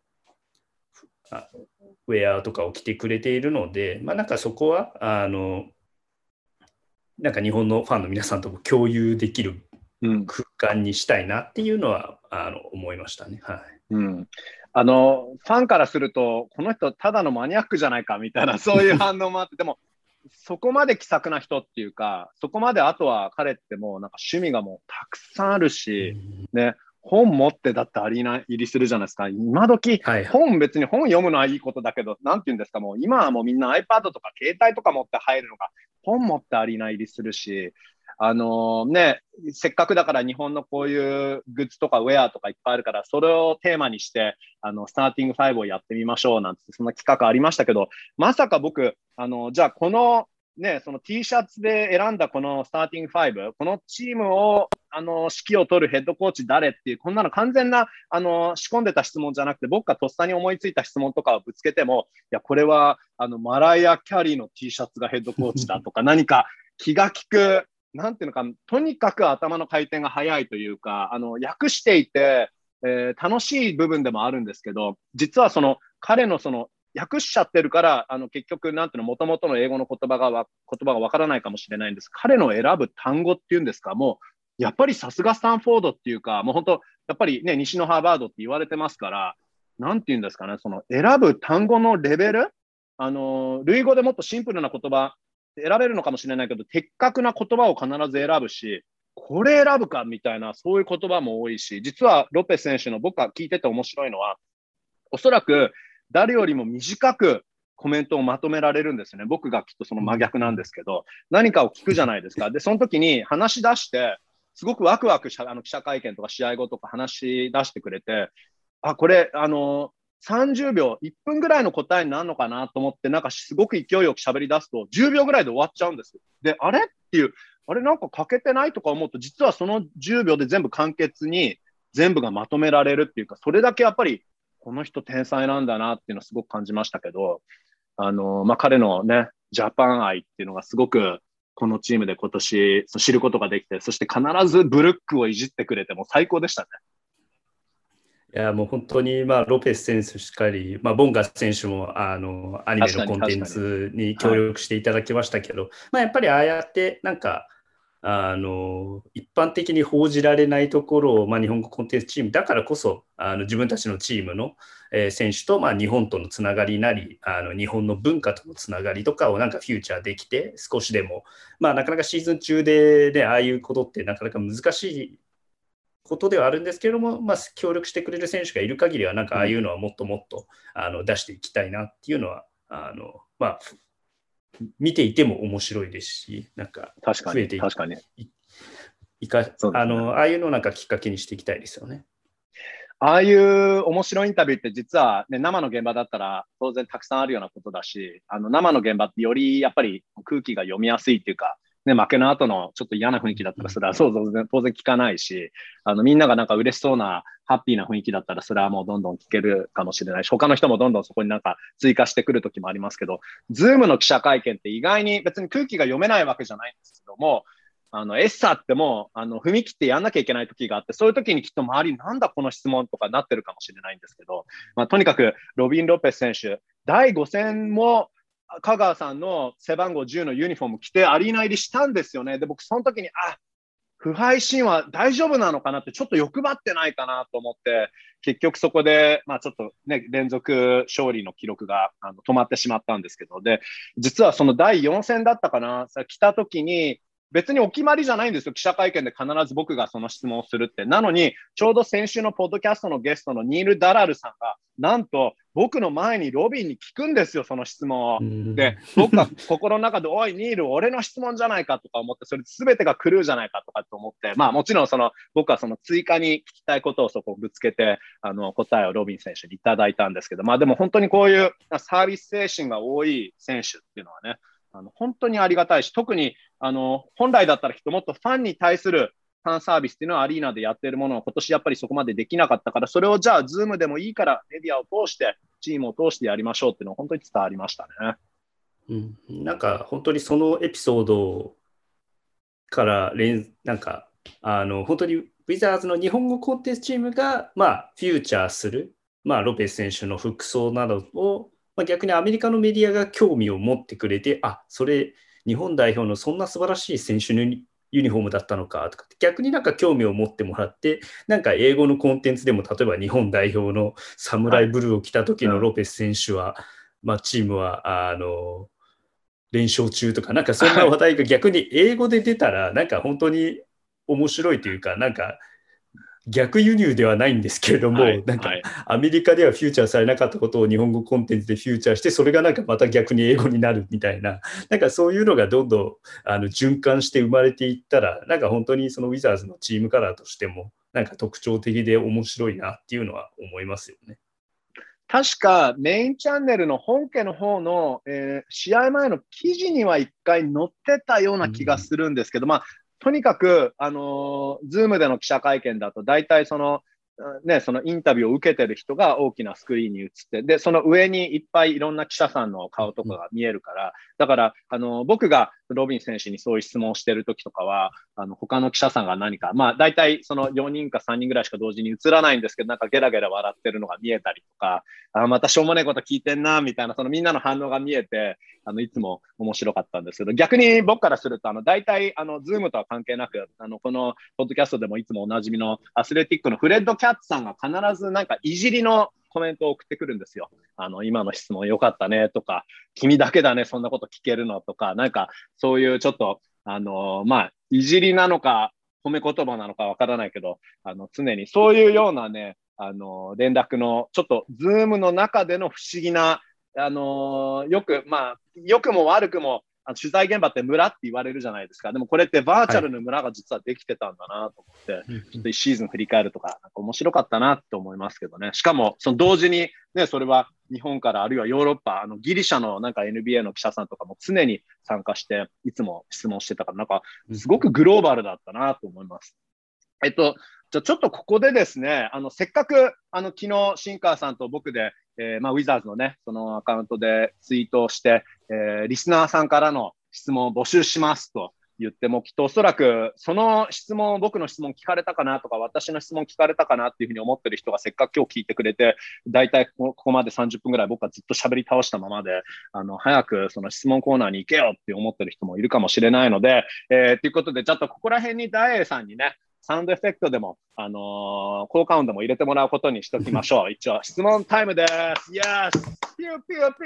ウェアとかを着てくれているので、まあ、なんかそこはあのなんか日本のファンの皆さんとも共有できる空間にしたいなっていうのは、うん、あの思いましたね。はい、
うん。あのファンからすると、この人、ただのマニアックじゃないかみたいな、そういう反応もあって、でも、そこまで気さくな人っていうか、そこまであとは彼ってもうなんか趣味がもうたくさんあるし、ね、本持ってだってアリーナ入りするじゃないですか。今時、はい、本別に本読むのはいいことだけど、なんて言うんですか、もう今はもうみんな iPad とか携帯とか持って入るのが、本持ってアリーナ入りするし、あの、ね、せっかくだから日本のこういうグッズとかウェアとかいっぱいあるから、それをテーマにして、あの、スターティング5をやってみましょうなんて、そんな企画ありましたけど、まさか僕、あの、じゃあこのね、その T シャツで選んだこのスターティング5、このチームを、あの、指揮を取るヘッドコーチ誰っていう、こんなの完全な、あの、仕込んでた質問じゃなくて、僕がとっさに思いついた質問とかをぶつけても、いや、これは、あの、マライア・キャリーの T シャツがヘッドコーチだとか、何か気が利く、なんていうのか、とにかく頭の回転が速いというか、あの、訳していて、えー、楽しい部分でもあるんですけど、実はその彼のその訳しちゃってるから、あの結局、なんていうの、もともとの英語の言葉がわ言葉がわからないかもしれないんです。彼の選ぶ単語っていうんですか、もう、やっぱりさすがスタンフォードっていうか、もう本当、やっぱりね、西のハーバードって言われてますから、なんていうんですかね、その選ぶ単語のレベル、あの、類語でもっとシンプルな言葉、選べるのかもしれないけど、的確な言葉を必ず選ぶし、これ選ぶかみたいな、そういう言葉も多いし、実はロペス選手の僕が聞いてて面白いのは、おそらく誰よりも短くコメントをまとめられるんですね。僕がきっとその真逆なんですけど、何かを聞くじゃないですか。で、その時に話し出して、すごくワクワクしたあの記者会見とか試合後とか話し出してくれて、あ、これ、あの、30秒、1分ぐらいの答えになるのかなと思って、なんかすごく勢いよく喋り出すと、10秒ぐらいで終わっちゃうんです。で、あれ？っていう、あれなんか欠けてないとか思うと、実はその10秒で全部簡潔に全部がまとめられるっていうか、それだけやっぱりこの人天才なんだなっていうのはすごく感じましたけど、あの、まあ、彼のね、ジャパン愛っていうのがすごくこのチームで今年知ることができて、そして必ずブルックをいじってくれても最高でしたね。
いや、もう本当に、まあ、ロペス選手しっかり、まあ、ボンガ選手も、あの、アニメのコンテンツに。協力していただきましたけど、はい、まあ、やっぱりああやって、なんか、あの一般的に報じられないところを、まあ、日本語コンテンツチームだからこそあの自分たちのチームの、えー、選手と、まあ、日本とのつながりなりあの日本の文化とのつながりとかをなんかフューチャーできて少しでも、まあ、なかなかシーズン中で、ね、ああいうことってなかなか難しいことではあるんですけれども、まあ、協力してくれる選手がいる限りはなんかああいうのはもっともっとあの出していきたいなっていうのはあの、まあ、見ていても面白いですし、なんか増えてい
確かに。
いか、ね、あのああいうのなんかきっかけにしていきたいですよね。
ああいう面白いインタビューって実は、ね、生の現場だったら当然たくさんあるようなことだし、あの生の現場ってよりやっぱり空気が読みやすいっていうか、ね、負けの後のちょっと嫌な雰囲気だったら、それはそう当然当然聞かないし、あのみんながなんか嬉しそうな、ハッピーな雰囲気だったら、それはもうどんどん聞けるかもしれないし、他の人もどんどんそこになんか追加してくる時もありますけど、ズームの記者会見って意外に別に空気が読めないわけじゃないんですけども、あのエッサってもあの踏み切ってやんなきゃいけない時があって、そういう時にきっと周りなんだこの質問とかなってるかもしれないんですけど、まあ、とにかくロビン・ロペス選手、第5戦も香川さんの背番号10のユニフォーム着てアリーナ入りしたんですよね。で、僕その時に、あ、腐敗シーンは大丈夫なのかなってちょっと欲張ってないかなと思って、結局そこで、まあちょっとね、連続勝利の記録があの止まってしまったんですけど、で、実はその第4戦だったかな、さ来た時に、別にお決まりじゃないんですよ。記者会見で必ず僕がその質問をするって。なのに、ちょうど先週のポッドキャストのゲストのニール・ダラルさんが、なんと僕の前にロビンに聞くんですよ、その質問を。で、僕は心の中で、おい、ニール、俺の質問じゃないかとか思って、それ全てがクルーじゃないかとかと思って、まあもちろんその僕はその追加に聞きたいことをそこをぶつけて、あの答えをロビン選手にいただいたんですけど、まあでも本当にこういうサービス精神が多い選手っていうのはね、あの本当にありがたいし、特にあの本来だったら人もっとファンに対するファンサービスっていうのはアリーナでやってるものを今年やっぱりそこまでできなかったから、それをじゃあ、ズームでもいいからメディアを通して、チームを通してやりましょうっていうのは本当に伝わりましたね。
うん、なんか本当にそのエピソードから連、なんかあの本当にウィザーズの日本語コンテンツチームが、まあ、フューチャーする、まあ、ロペス選手の服装などをまあ、逆にアメリカのメディアが興味を持ってくれて、あそれ、日本代表のそんな素晴らしい選手のユニフォームだったのかとか逆になんか興味を持ってもらって、なんか英語のコンテンツでも、例えば日本代表のサムライブルーを着た時のロペス選手は、まあ、チームは、あの、連勝中とか、なんかそんな話題が逆に英語で出たら、なんか本当に面白いというか、なんか逆輸入ではないんですけれども、はい、なんかアメリカではフューチャーされなかったことを日本語コンテンツでフューチャーして、それがなんかまた逆に英語になるみたいな、なんかそういうのがどんどんあの循環して生まれていったら、なんか本当にそのウィザーズのチームカラーとしても、なんか特徴的で面白いなっていうのは思いますよね。
確かメインチャンネルの本家の方の、えー、試合前の記事には一回載ってたような気がするんですけど、うん、まあ、とにかく、あのー、ズームでの記者会見だと、大体その、ね、そのインタビューを受けてる人が大きなスクリーンに映って、で、その上にいっぱいいろんな記者さんの顔とかが見えるから、だから、あの、僕がロビン選手にそういう質問をしてるときとかは、あの、他の記者さんが何か、まあ、大体その4人か3人ぐらいしか同時に映らないんですけど、なんかゲラゲラ笑ってるのが見えたりとか、あ、またしょうもないこと聞いてんな、みたいな、そのみんなの反応が見えて、あの、いつも面白かったんですけど、逆に僕からすると、あの、大体、あの、ズームとは関係なく、あの、このポッドキャストでもいつもおなじみのアスレティックのフレッド・キャッツさんが必ずなんかいじりのコメントを送ってくるんですよ。あの、今の質問良かったねとか、君だけだね、そんなこと聞けるのとか、なんか、そういうちょっと、あのまあ、いじりなのか、褒め言葉なのかわからないけど、あの、常にそういうようなね、あの連絡の、ちょっと、ズームの中での不思議な、あのよく、まあ、良くも悪くも、あの取材現場って村って言われるじゃないですか。でもこれってバーチャルの村が実はできてたんだなと思って、はい、ちょっと1シーズン振り返るとか、なんか面白かったなって思いますけどね。しかも、その同時に、ね、それは日本からあるいはヨーロッパ、あのギリシャのなんか NBA の記者さんとかも常に参加して、いつも質問してたから、なんかすごくグローバルだったなと思います。えっと、じゃちょっとここでですね、あのせっかくあの昨日、シンカーさんと僕で、えーまあ、ウィザーズのね、そのアカウントでツイートをして、えー、リスナーさんからの質問を募集しますと言っても、きっとおそらくその質問、僕の質問聞かれたかなとか、私の質問聞かれたかなっていうふうに思ってる人がせっかく今日聞いてくれて、大体ここまで30分ぐらい僕はずっと喋り倒したままで、あの、早くその質問コーナーに行けよって思ってる人もいるかもしれないので、えー、ということで、ちょっとここら辺に大栄さんにね、サウンドエフェクトでも、あのー、効果音でも入れてもらうことにしときましょう。一応、質問タイムです。イエスピューピューピ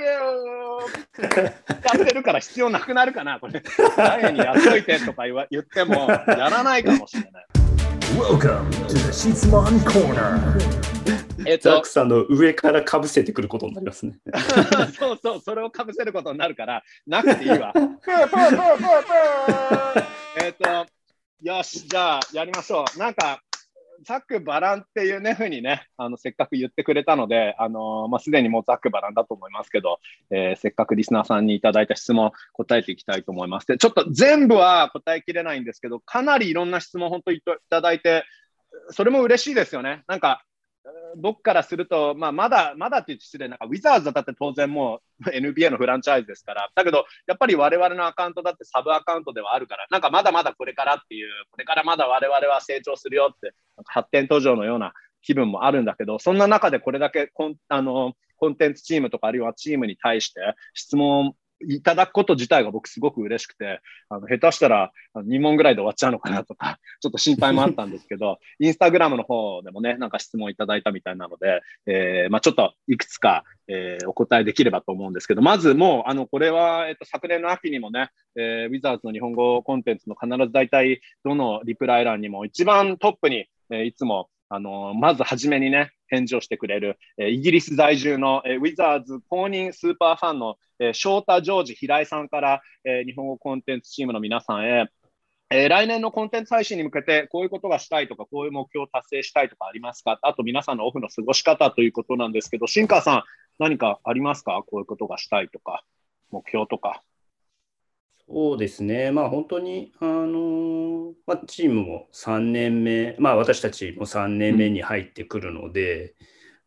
ューやってるから必要なくなるかな、これ。誰にやっといてとか言わ言っても、やらないかもしれない。
Welcome to the 質問 Corner! えっと、ザックさんの上からかぶせてくることになりますね。
そうそう、それをかぶせることになるから、なくていいわ。えっと、よし、じゃあやりましょう。なんか、ザック・バランっていうね、ふうにね、あのせっかく言ってくれたので、あのまあ、すでにもうザック・バランだと思いますけど、えー、せっかくリスナーさんにいただいた質問、答えていきたいと思います。で、ちょっと全部は答えきれないんですけど、かなりいろんな質問、本当いただいて、それも嬉しいですよね。なんか、僕からすると、まあ、まだ、まだって言って失礼なんか、ウィザーズだって当然もう NBA のフランチャイズですから、だけど、やっぱり我々のアカウントだってサブアカウントではあるから、なんかまだまだこれからっていう、これからまだ我々は成長するよって、なんか発展途上のような気分もあるんだけど、そんな中でこれだけコンあのコンテンツチームとか、あるいはチームに対して質問いただくこと自体が僕すごく嬉しくて、あの下手したら2問ぐらいで終わっちゃうのかなとか、ちょっと心配もあったんですけど、インスタグラムの方でもね、なんか質問いただいたみたいなので、えー、まあ、ちょっといくつか、えー、お答えできればと思うんですけど、まずもう、あの、これは、えっと、昨年の秋にもね、えー、ウィザーズの日本語コンテンツの必ず大体、どのリプライ欄にも一番トップに、えいつもあのまず初めにね、返事をしてくれる、えイギリス在住の、えウィザーズ公認スーパーファンの、え翔太ジョージ平井さんから、え日本語コンテンツチームの皆さんへ、えー、来年のコンテンツ配信に向けてこういうことがしたいとか、こういう目標を達成したいとかありますか？あと皆さんのオフの過ごし方ということなんですけど、新川さん、何かありますか？こういうことがしたいとか、目標とか。
そうですね、まあ、本当に、あのまあ、チームも3年目、まあ、私たちも3年目に入ってくるので、うん、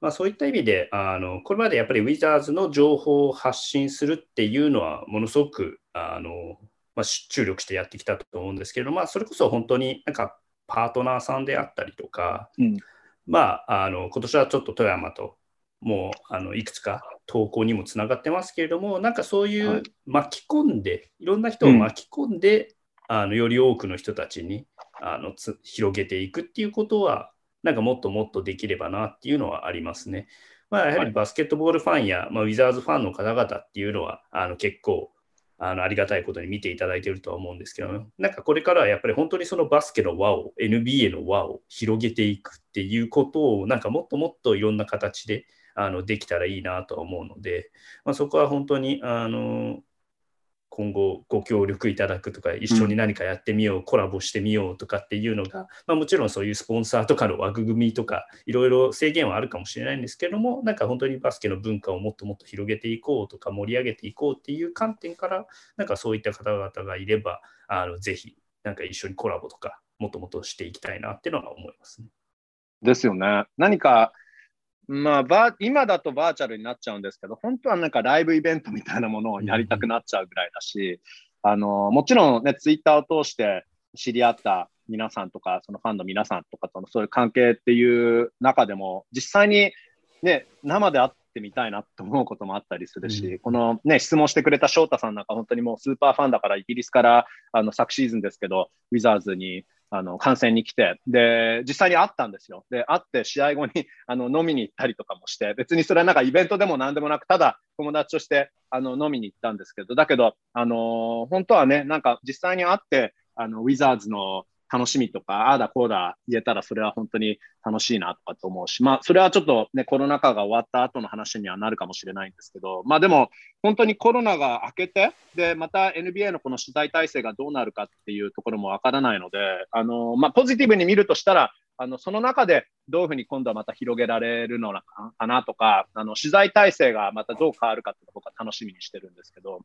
まあ、そういった意味であの、これまでやっぱりウィザーズの情報を発信するっていうのは、ものすごくあの、まあ、注力してやってきたと思うんですけれど、まあ、それこそ本当になんかパートナーさんであったりとか、うん、まあ、あの今年はちょっと富山ともうあのいくつか投稿にもつながってますけれども、なんかそういう巻き込んで、いろんな人を巻き込んで、うん、あのより多くの人たちにあのつ広げていくっていうことは、なんかもっともっとできればなっていうのはありますね。まあ、やはりバスケットボールファンや、まあ、ウィザーズファンの方々っていうのはあの結構あのありがたいことに見ていただいているとは思うんですけど、なんかこれからはやっぱり本当にそのバスケの輪を、NBA の輪を広げていくっていうことを、なんかもっともっといろんな形であのできたらいいなと思うので、まあ、そこは本当にあの今後ご協力いただくとか一緒に何かやってみよう、うん、コラボしてみようとかっていうのが、まあ、もちろんそういうスポンサーとかの枠組みとかいろいろ制限はあるかもしれないんですけどもなんか本当にバスケの文化をもっともっと広げていこうとか盛り上げていこうっていう観点からなんかそういった方々がいればあのぜひなんか一緒にコラボとかもっともっとしていきたいなっていうのは思いますね。
ですよね。何かまあ、バ今だとバーチャルになっちゃうんですけど、本当はなんかライブイベントみたいなものをやりたくなっちゃうぐらいだし、あのもちろんね、ツイッターを通して知り合った皆さんとか、そのファンの皆さんとかとのそういう関係っていう中でも、実際に、ね、生で会ってみたいなと思うこともあったりするし、うん、この、ね、質問してくれた翔太さんなんか本当にもうスーパーファンだからイギリスからあの昨シーズンですけど、ウィザーズにあの観戦に来て、で、実際に会ったんですよ。で、会って試合後に あの飲みに行ったりとかもして、別にそれはなんかイベントでも何でもなく、ただ友達としてあの飲みに行ったんですけど、だけど、あのー、本当はね、なんか実際に会って、あのウィザーズの楽しみとか、ああだこうだ言えたらそれは本当に楽しいなとかと思うし、まあそれはちょっとね、コロナ禍が終わった後の話にはなるかもしれないんですけど、まあでも本当にコロナが明けて、で、また NBA のこの取材体制がどうなるかっていうところもわからないので、あの、まあポジティブに見るとしたら、あのその中でどういうふうに今度はまた広げられるのかなとか、あの取材体制がまたどう変わるかって僕は楽しみにしてるんですけど、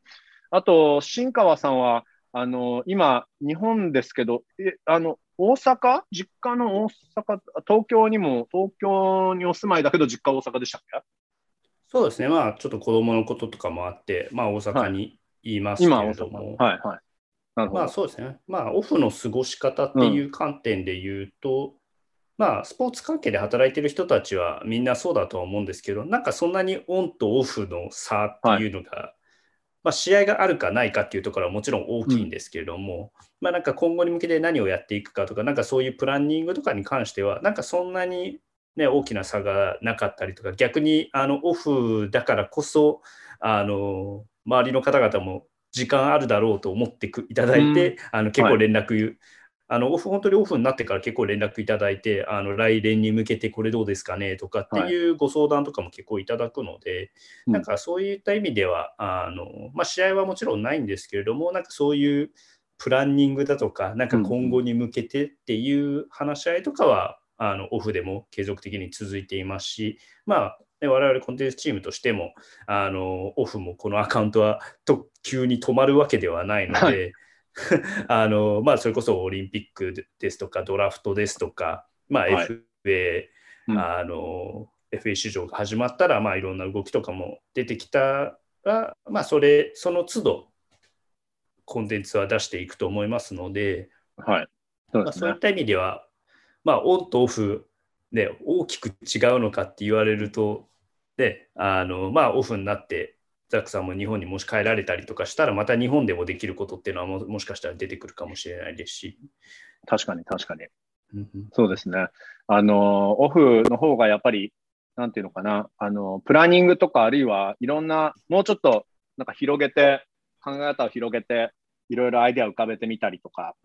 あと、新川さんは、あの、今、日本ですけど、え、あの、大阪？実家の大阪、東京にも、東京にお住まいだけど、実家大阪でしたっけ？
そうですね。まあ、ちょっと子供のこととかもあって、まあ、大阪にいますけれども。
はい、はい、はい。
まあそうですね。まあオフの過ごし方っていう観点で言うと、うん、まあスポーツ関係で働いてる人たちはみんなそうだとは思うんですけど、なんかそんなにオンとオフの差っていうのが、はい、まあ、試合があるかないかっていうところはもちろん大きいん。ですけれども、うん、まあなんか今後に向けて何をやっていくかとか、なんかそういうプランニングとかに関しては、なんかそんなにね、大きな差がなかったりとか、逆にあのオフだからこそ、あの周りの方々も時間あるだろうと思っていただいて、うん、あの結構連絡、はい、あのオフ本当にオフになってから結構連絡いただいて、あの来年に向けてこれどうですかねとかっていうご相談とかも結構いただくので、はい、なんかそういった意味では、あのまあ、試合はもちろんないんですけれども、なんかそういうプランニングだとか、なんか今後に向けてっていう話し合いとかは、あのオフでも継続的に続いていますし、まあ、我々コンテンツチームとしても、あのオフもこのアカウントはと急に止まるわけではないので、はい、あのまあ、それこそオリンピックですとか、ドラフトですとか、まあ、FA、あの FA 市場が始まったら、まあ、いろんな動きとかも出てきたら、まあ、それ、その都度、コンテンツは出していくと思いますので、
はい。
そう、ね、まあ、そういった意味では、まあ、オンとオフで大きく違うのかって言われると、であのまあ、オフになって、ザックさんも日本にもし帰られたりとかしたら、また日本でもできることっていうのはももしかしたら出てくるかもしれないですし。
確かに、確かに。そうですね。あの、オフの方がやっぱり、なんていうのかな、あの、プランニングとか、あるいはいろんな、もうちょっとなんか広げて、考え方を広げて、いろいろアイデアを浮かべてみたりとか、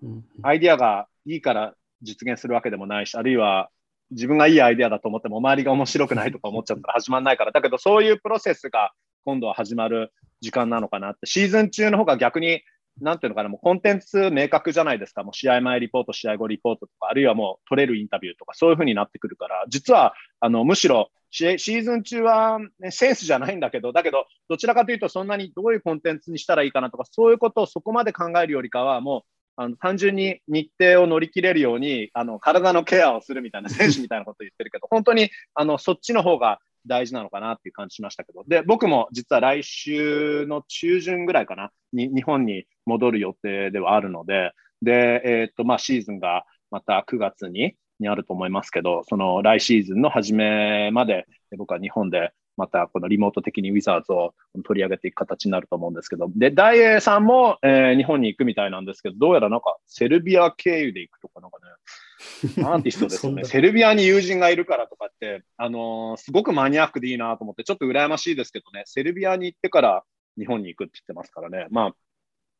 アイデアがいいから実現するわけでもないし、あるいは自分がいいアイデアだと思っても周りが面白くないとか思っちゃったら始まらないから、だけどそういうプロセスが今度は始まる時間なのかなって、シーズン中の方が逆に、なんていうのかな、もうコンテンツ明確じゃないですか。もう試合前リポート、試合後リポートとか、あるいはもう取れるインタビューとか、そういうふうになってくるから、実は、あの、むしろシーズン中は、ね、センスじゃないんだけど、だけど、どちらかというと、そんなにどういうコンテンツにしたらいいかなとか、そういうことをそこまで考えるよりかは、もう、あの単純に日程を乗り切れるようにあの体のケアをするみたいな選手みたいなことを言ってるけど、本当にあのそっちの方が大事なのかなっていう感じしましたけど、で僕も実は来週の中旬ぐらいかな、に日本に戻る予定ではあるので、でえー、っとまあ、シーズンがまた9月ににあると思いますけど、その来シーズンの初めまで僕は日本でまたこのリモート的にウィザーズを取り上げていく形になると思うんですけど、で、大英さんも、えー、日本に行くみたいなんですけど、どうやらなんかセルビア経由で行くとかなんかね、アーティストですよね。セルビアに友人がいるからとかって、あのー、すごくマニアックでいいなと思って、ちょっと羨ましいですけどね、セルビアに行ってから日本に行くって言ってますからね。まあ、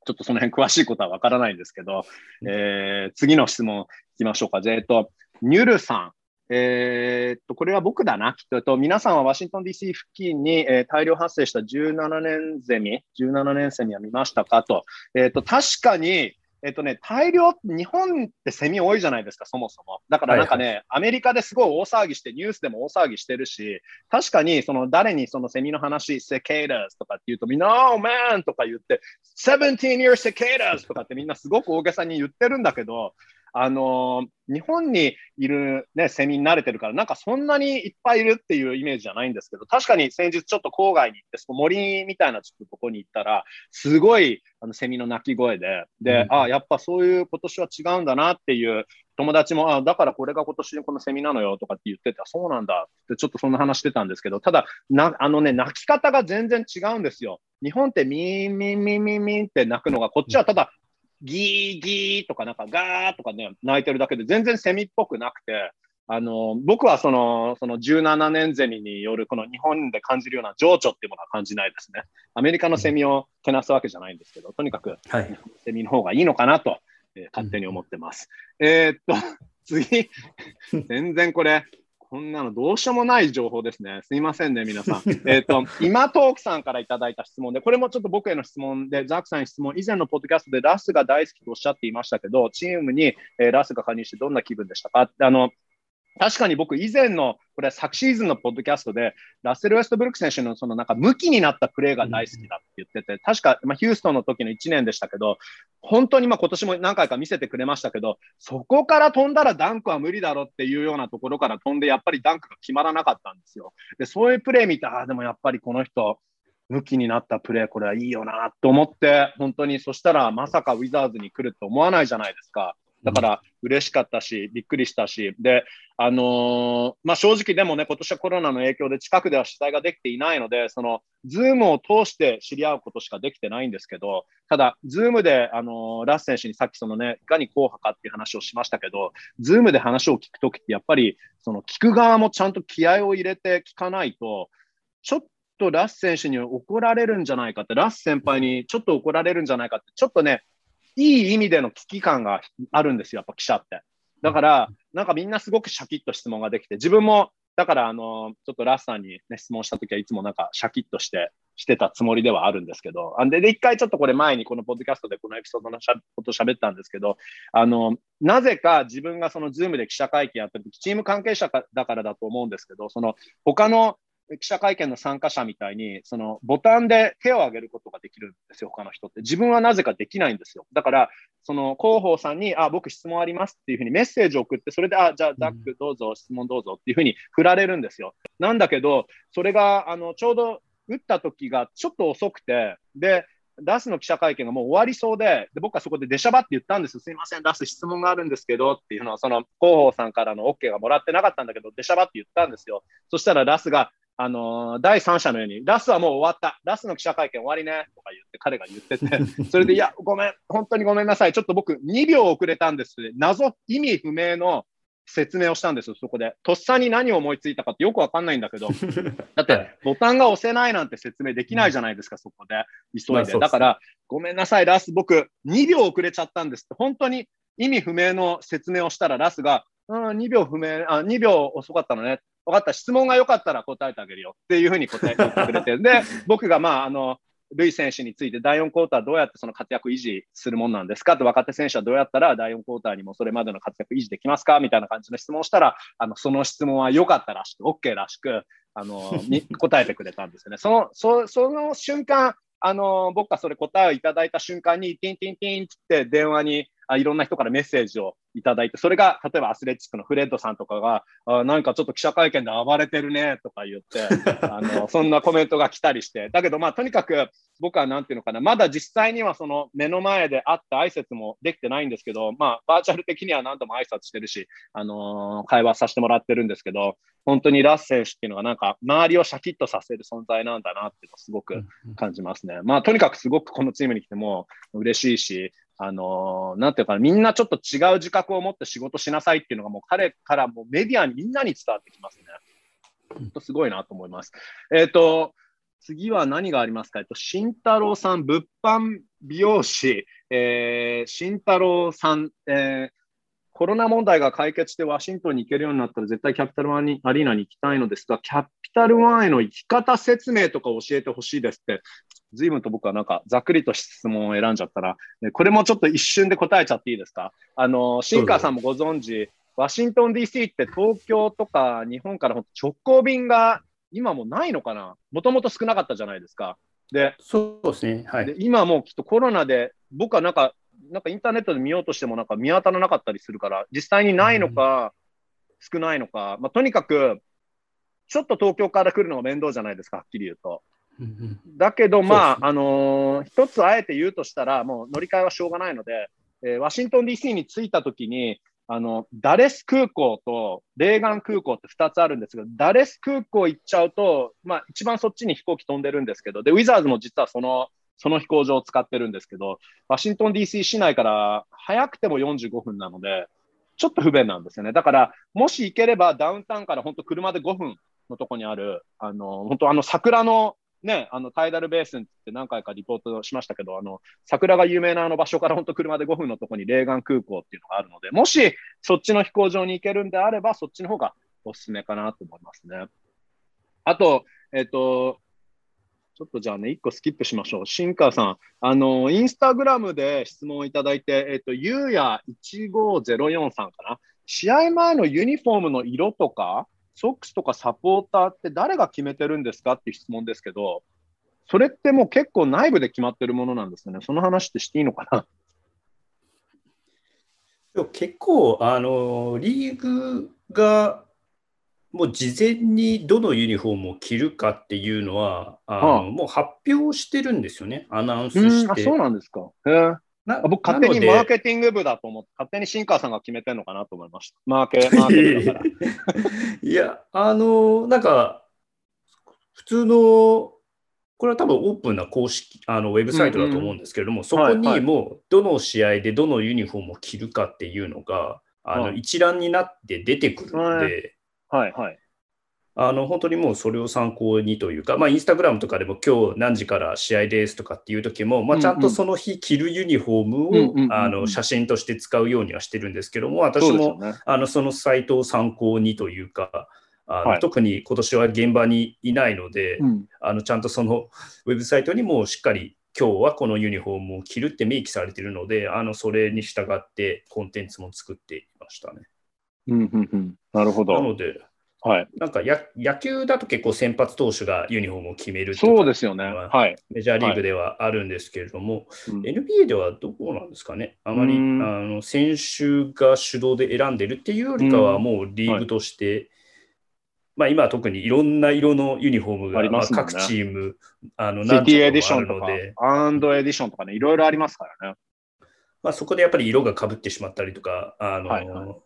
ちょっとその辺詳しいことはわからないんですけど、えー、次の質問いきましょうか。えっと、ニュルさん。えー、っと、これは僕だな、きっと。皆さんはワシントン DC 付近に、えー、大量発生した17年ゼミ、17年セミは見ましたかと。えー、っと、確かに、えっとね、大量、日本ってセミ多いじゃないですか、そもそも。だからなんかね、はいはい、アメリカですごい大騒ぎして、ニュースでも大騒ぎしてるし、確かに、その誰にそのセミの話、セケイダーズとかって言うと、みんな、Oh man! とか言って、17 year cicadas とかってみんなすごく大げさに言ってるんだけど、あの日本にいる、ね、セミに慣れてるから、なんかそんなにいっぱいいるっていうイメージじゃないんですけど、確かに先日ちょっと郊外に行って、その森みたいなちょっととこに行ったら、すごいあのセミの鳴き声で、で、うん、あやっぱそういう今年は違うんだなっていう友達も、あだからこれが今年このセミなのよとかって言ってた、そうなんだってちょっとそんな話してたんですけど、ただ、なあのね、鳴き方が全然違うんですよ。日本ってミーミーミーミーミーって鳴くのが、こっちはただギーギーとかなんかガーとかね、泣いてるだけで全然セミっぽくなくて、あの、僕はその、その17年ゼミによるこの日本で感じるような情緒っていうものは感じないですね。アメリカのセミをけなすわけじゃないんですけど、とにかく、はい、セミの方がいいのかなと、えー、勝手に思ってます。うん、えー、っと、次、全然これ、こんなのどうしようもない情報ですね。すいませんね、皆さん。えっと、今トークさんからいただいた質問で、これもちょっと僕への質問で、ザックさんに質問、以前のポッドキャストでラスが大好きとおっしゃっていましたけど、チームに、えー、ラスが加入してどんな気分でしたか？あの、確かに僕以前の、これ昨シーズンのポッドキャストで、ラッセル・ウェストブルック選手のそのなんか向きになったプレーが大好きだって言ってて、確か、ま、ヒューストンの時の1年でしたけど、本当にま今年も何回か見せてくれましたけど、そこから飛んだらダンクは無理だろっていうようなところから飛んで、やっぱりダンクが決まらなかったんですよ。で、そういうプレー見て、ああ、でもやっぱりこの人、向きになったプレー、これはいいよなと思って、本当にそしたらまさかウィザーズに来ると思わないじゃないですか。だから嬉しかったし、びっくりしたし、で、あのー、まあ、正直でもね、今年はコロナの影響で近くでは取材ができていないので、その、ズームを通して知り合うことしかできてないんですけど、ただ、ズームで、あのー、ラス選手にさっきそのね、いかに硬派かっていう話をしましたけど、ズームで話を聞くときって、やっぱり、その、聞く側もちゃんと気合を入れて聞かないと、ちょっとラス選手に怒られるんじゃないかって、ラス先輩にちょっと怒られるんじゃないかって、ちょっとね、いい意味での危機感があるんですよ、やっぱ記者って。だから、なんかみんなすごくシャキッと質問ができて、自分も、だから、あの、ちょっとラスさんに、ね、質問したときはいつもなんかシャキッとして、してたつもりではあるんですけど、あで、で、一回ちょっとこれ前にこのポッドキャストでこのエピソードのしゃこと喋ったんですけど、あの、なぜか自分がそのズームで記者会見やってるとき、チーム関係者だからだと思うんですけど、その他の記者会見の参加者みたいに、そのボタンで手を挙げることができるんですよ、他の人って。自分はなぜかできないんですよ。だから、その広報さんに、あ、僕質問ありますっていうふうにメッセージを送って、それで、あ、じゃあ、ザックどうぞ、質問どうぞっていうふうに振られるんですよ。なんだけど、それが、あの、ちょうど打った時がちょっと遅くて、で、ダスの記者会見がもう終わりそうで、で僕はそこで出しゃばって言ったんですよ。すいません、ダス質問があるんですけどっていうのは、その広報さんからの OK がもらってなかったんだけど、出しゃばって言ったんですよ。そしたらダスが、あのー、第三者のように、ラスはもう終わった。ラスの記者会見終わりね。とか言って、彼が言ってて、それで、いや、ごめん、本当にごめんなさい。ちょっと僕、2秒遅れたんです。謎、意味不明の説明をしたんですよ、そこで。とっさに何を思いついたかってよくわかんないんだけど、だって、ボタンが押せないなんて説明できないじゃないですか、そこで。急いで。だから、ごめんなさい、ラス、僕、2秒遅れちゃったんですって、本当に意味不明の説明をしたら、ラスが、うん、2秒不明、あ、2秒遅かったのね。分かった、質問が良かったら答えてあげるよっていうふうに答えてくれて、で、僕がまあ、あの、ルイ選手について第4クォーターどうやってその活躍維持するもんなんですかって若手選手はどうやったら第4クォーターにもそれまでの活躍維持できますかみたいな感じの質問をしたら、あのその質問は良かったらしく、OK らしく、あのに答えてくれたんですよね。そのそその瞬間、あの僕がそれ答えをいただいた瞬間に、ティンティンティンって電話にあいろんな人からメッセージをいただいて、それが例えばアスレチックのフレッドさんとかが、あなんかちょっと記者会見で暴れてるねとか言って、あのそんなコメントが来たりして、だけどまあとにかく僕はなんていうのかな、まだ実際にはその目の前で会った挨拶もできてないんですけど、まあバーチャル的には何度も挨拶してるし、あのー、会話させてもらってるんですけど、本当にラッ選手っていうのがなんか周りをシャキッとさせる存在なんだなっていうのをすごく感じますね。まあとにかくすごくこのチームに来ても嬉しいし、あのー、なんていうかみんなちょっと違う自覚を持って仕事しなさいっていうのがもう彼からもうメディアにみんなに伝わってきますね。本当すごいなと思います。えっ、ー、と、次は何がありますか？えっと、慎太郎さん、物販美容師、えー、慎太郎さん、えー、コロナ問題が解決してワシントンに行けるようになったら絶対キャピタルワンにアリーナに行きたいのですが、キャピタルワンへの生き方説明とか教えてほしいですって随分と僕はなんかざっくりと質問を選んじゃったら、これもちょっと一瞬で答えちゃっていいですか？あの、新川さんもご存知、ワシントン DC って東京とか日本から直行便が今もないのかな？もともと少なかったじゃないですか。で、
そうですね。はい。
今もうきっとコロナで、僕はなんか、なんかインターネットで見ようとしてもなんか見当たらなかったりするから、実際にないのか、少ないのか、まあ、とにかく、ちょっと東京から来るのが面倒じゃないですか、はっきり言うと。だけど、まあ、あのー、一つあえて言うとしたら、もう乗り換えはしょうがないので、えー、ワシントン DC に着いたときに、あの、ダレス空港とレーガン空港って2つあるんですが、ダレス空港行っちゃうと、まあ、一番そっちに飛行機飛んでるんですけど、で、ウィザーズも実はその、その飛行場を使ってるんですけど、ワシントン DC 市内から早くても45分なので、ちょっと不便なんですよね。だから、もし行ければダウンタウンから本当車で5分のとこにある、あの、本当あの桜のね、あのタイダルベースンって何回かリポートしましたけど、あの桜が有名なあの場所から本当車で5分のところにレーガン空港っていうのがあるので、もしそっちの飛行場に行けるんであれば、そっちの方がおすすめかなと思いますね。あと、えっ、ー、と、ちょっとじゃあね、1個スキップしましょう。新川さん、あの、インスタグラムで質問をいただいて、えっ、と、ゆうや1504さんかな。試合前のユニフォームの色とか、ソックスとかサポーターって誰が決めてるんですかっていう質問ですけど、それってもう結構内部で決まってるものなんですよね。その話ってしていいのかな？
結構、あの、リーグがもう事前にどのユニフォームを着るかっていうのは、あの、はあ、もう発表してるんですよね、アナウンスして。
そうなんですか。へな僕、勝手にマーケティング部だと思って、勝手に新川さんが決めてるのかなと思いました。マーケ、マーケだから。
いや、あの、なんか、普通の、これは多分オープンな公式、あのウェブサイトだと思うんですけれども、うんうん、そこにもどの試合でどのユニフォームを着るかっていうのが、あの一覧になって出てくるので、
はいはい。
あの本当にもうそれを参考にというか、まあ、インスタグラムとかでも今日何時から試合ですとかっていう時も、まあ、ちゃんとその日着るユニフォームをあの写真として使うようにはしてるんですけども、私も、ね、あのそのサイトを参考にというか、あの、はい、特に今年は現場にいないので、うん、あのちゃんとそのウェブサイトにもしっかり今日はこのユニフォームを着るって明記されているので、あのそれに従ってコンテンツも作っていましたね。
うんうんうん、なるほど。
なので、はい、なんかや野球だと結構先発投手がユニフォームを決める
そうですよね、はい、
メジャーリーグではあるんですけれども、はい、NBA ではどうなんですかね、あまりあの選手が主導で選んでるっていうよりかは、もうリーグとして、はい、まあ、今は特にいろんな色のユニフォームが、ね、まあ、各チーム、あの
何チームもあるので、アンドエディションとかね、いろいろありますからね。
まあ、そこでやっぱり色がかぶってしまったりとか、あの、はいはい、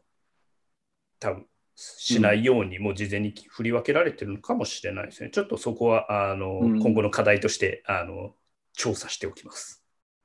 多分しないように、もう事前に振り分けられてるのかもしれないですね。ちょっとそこはあの、うん、今後の課題としてあの調査しておきます。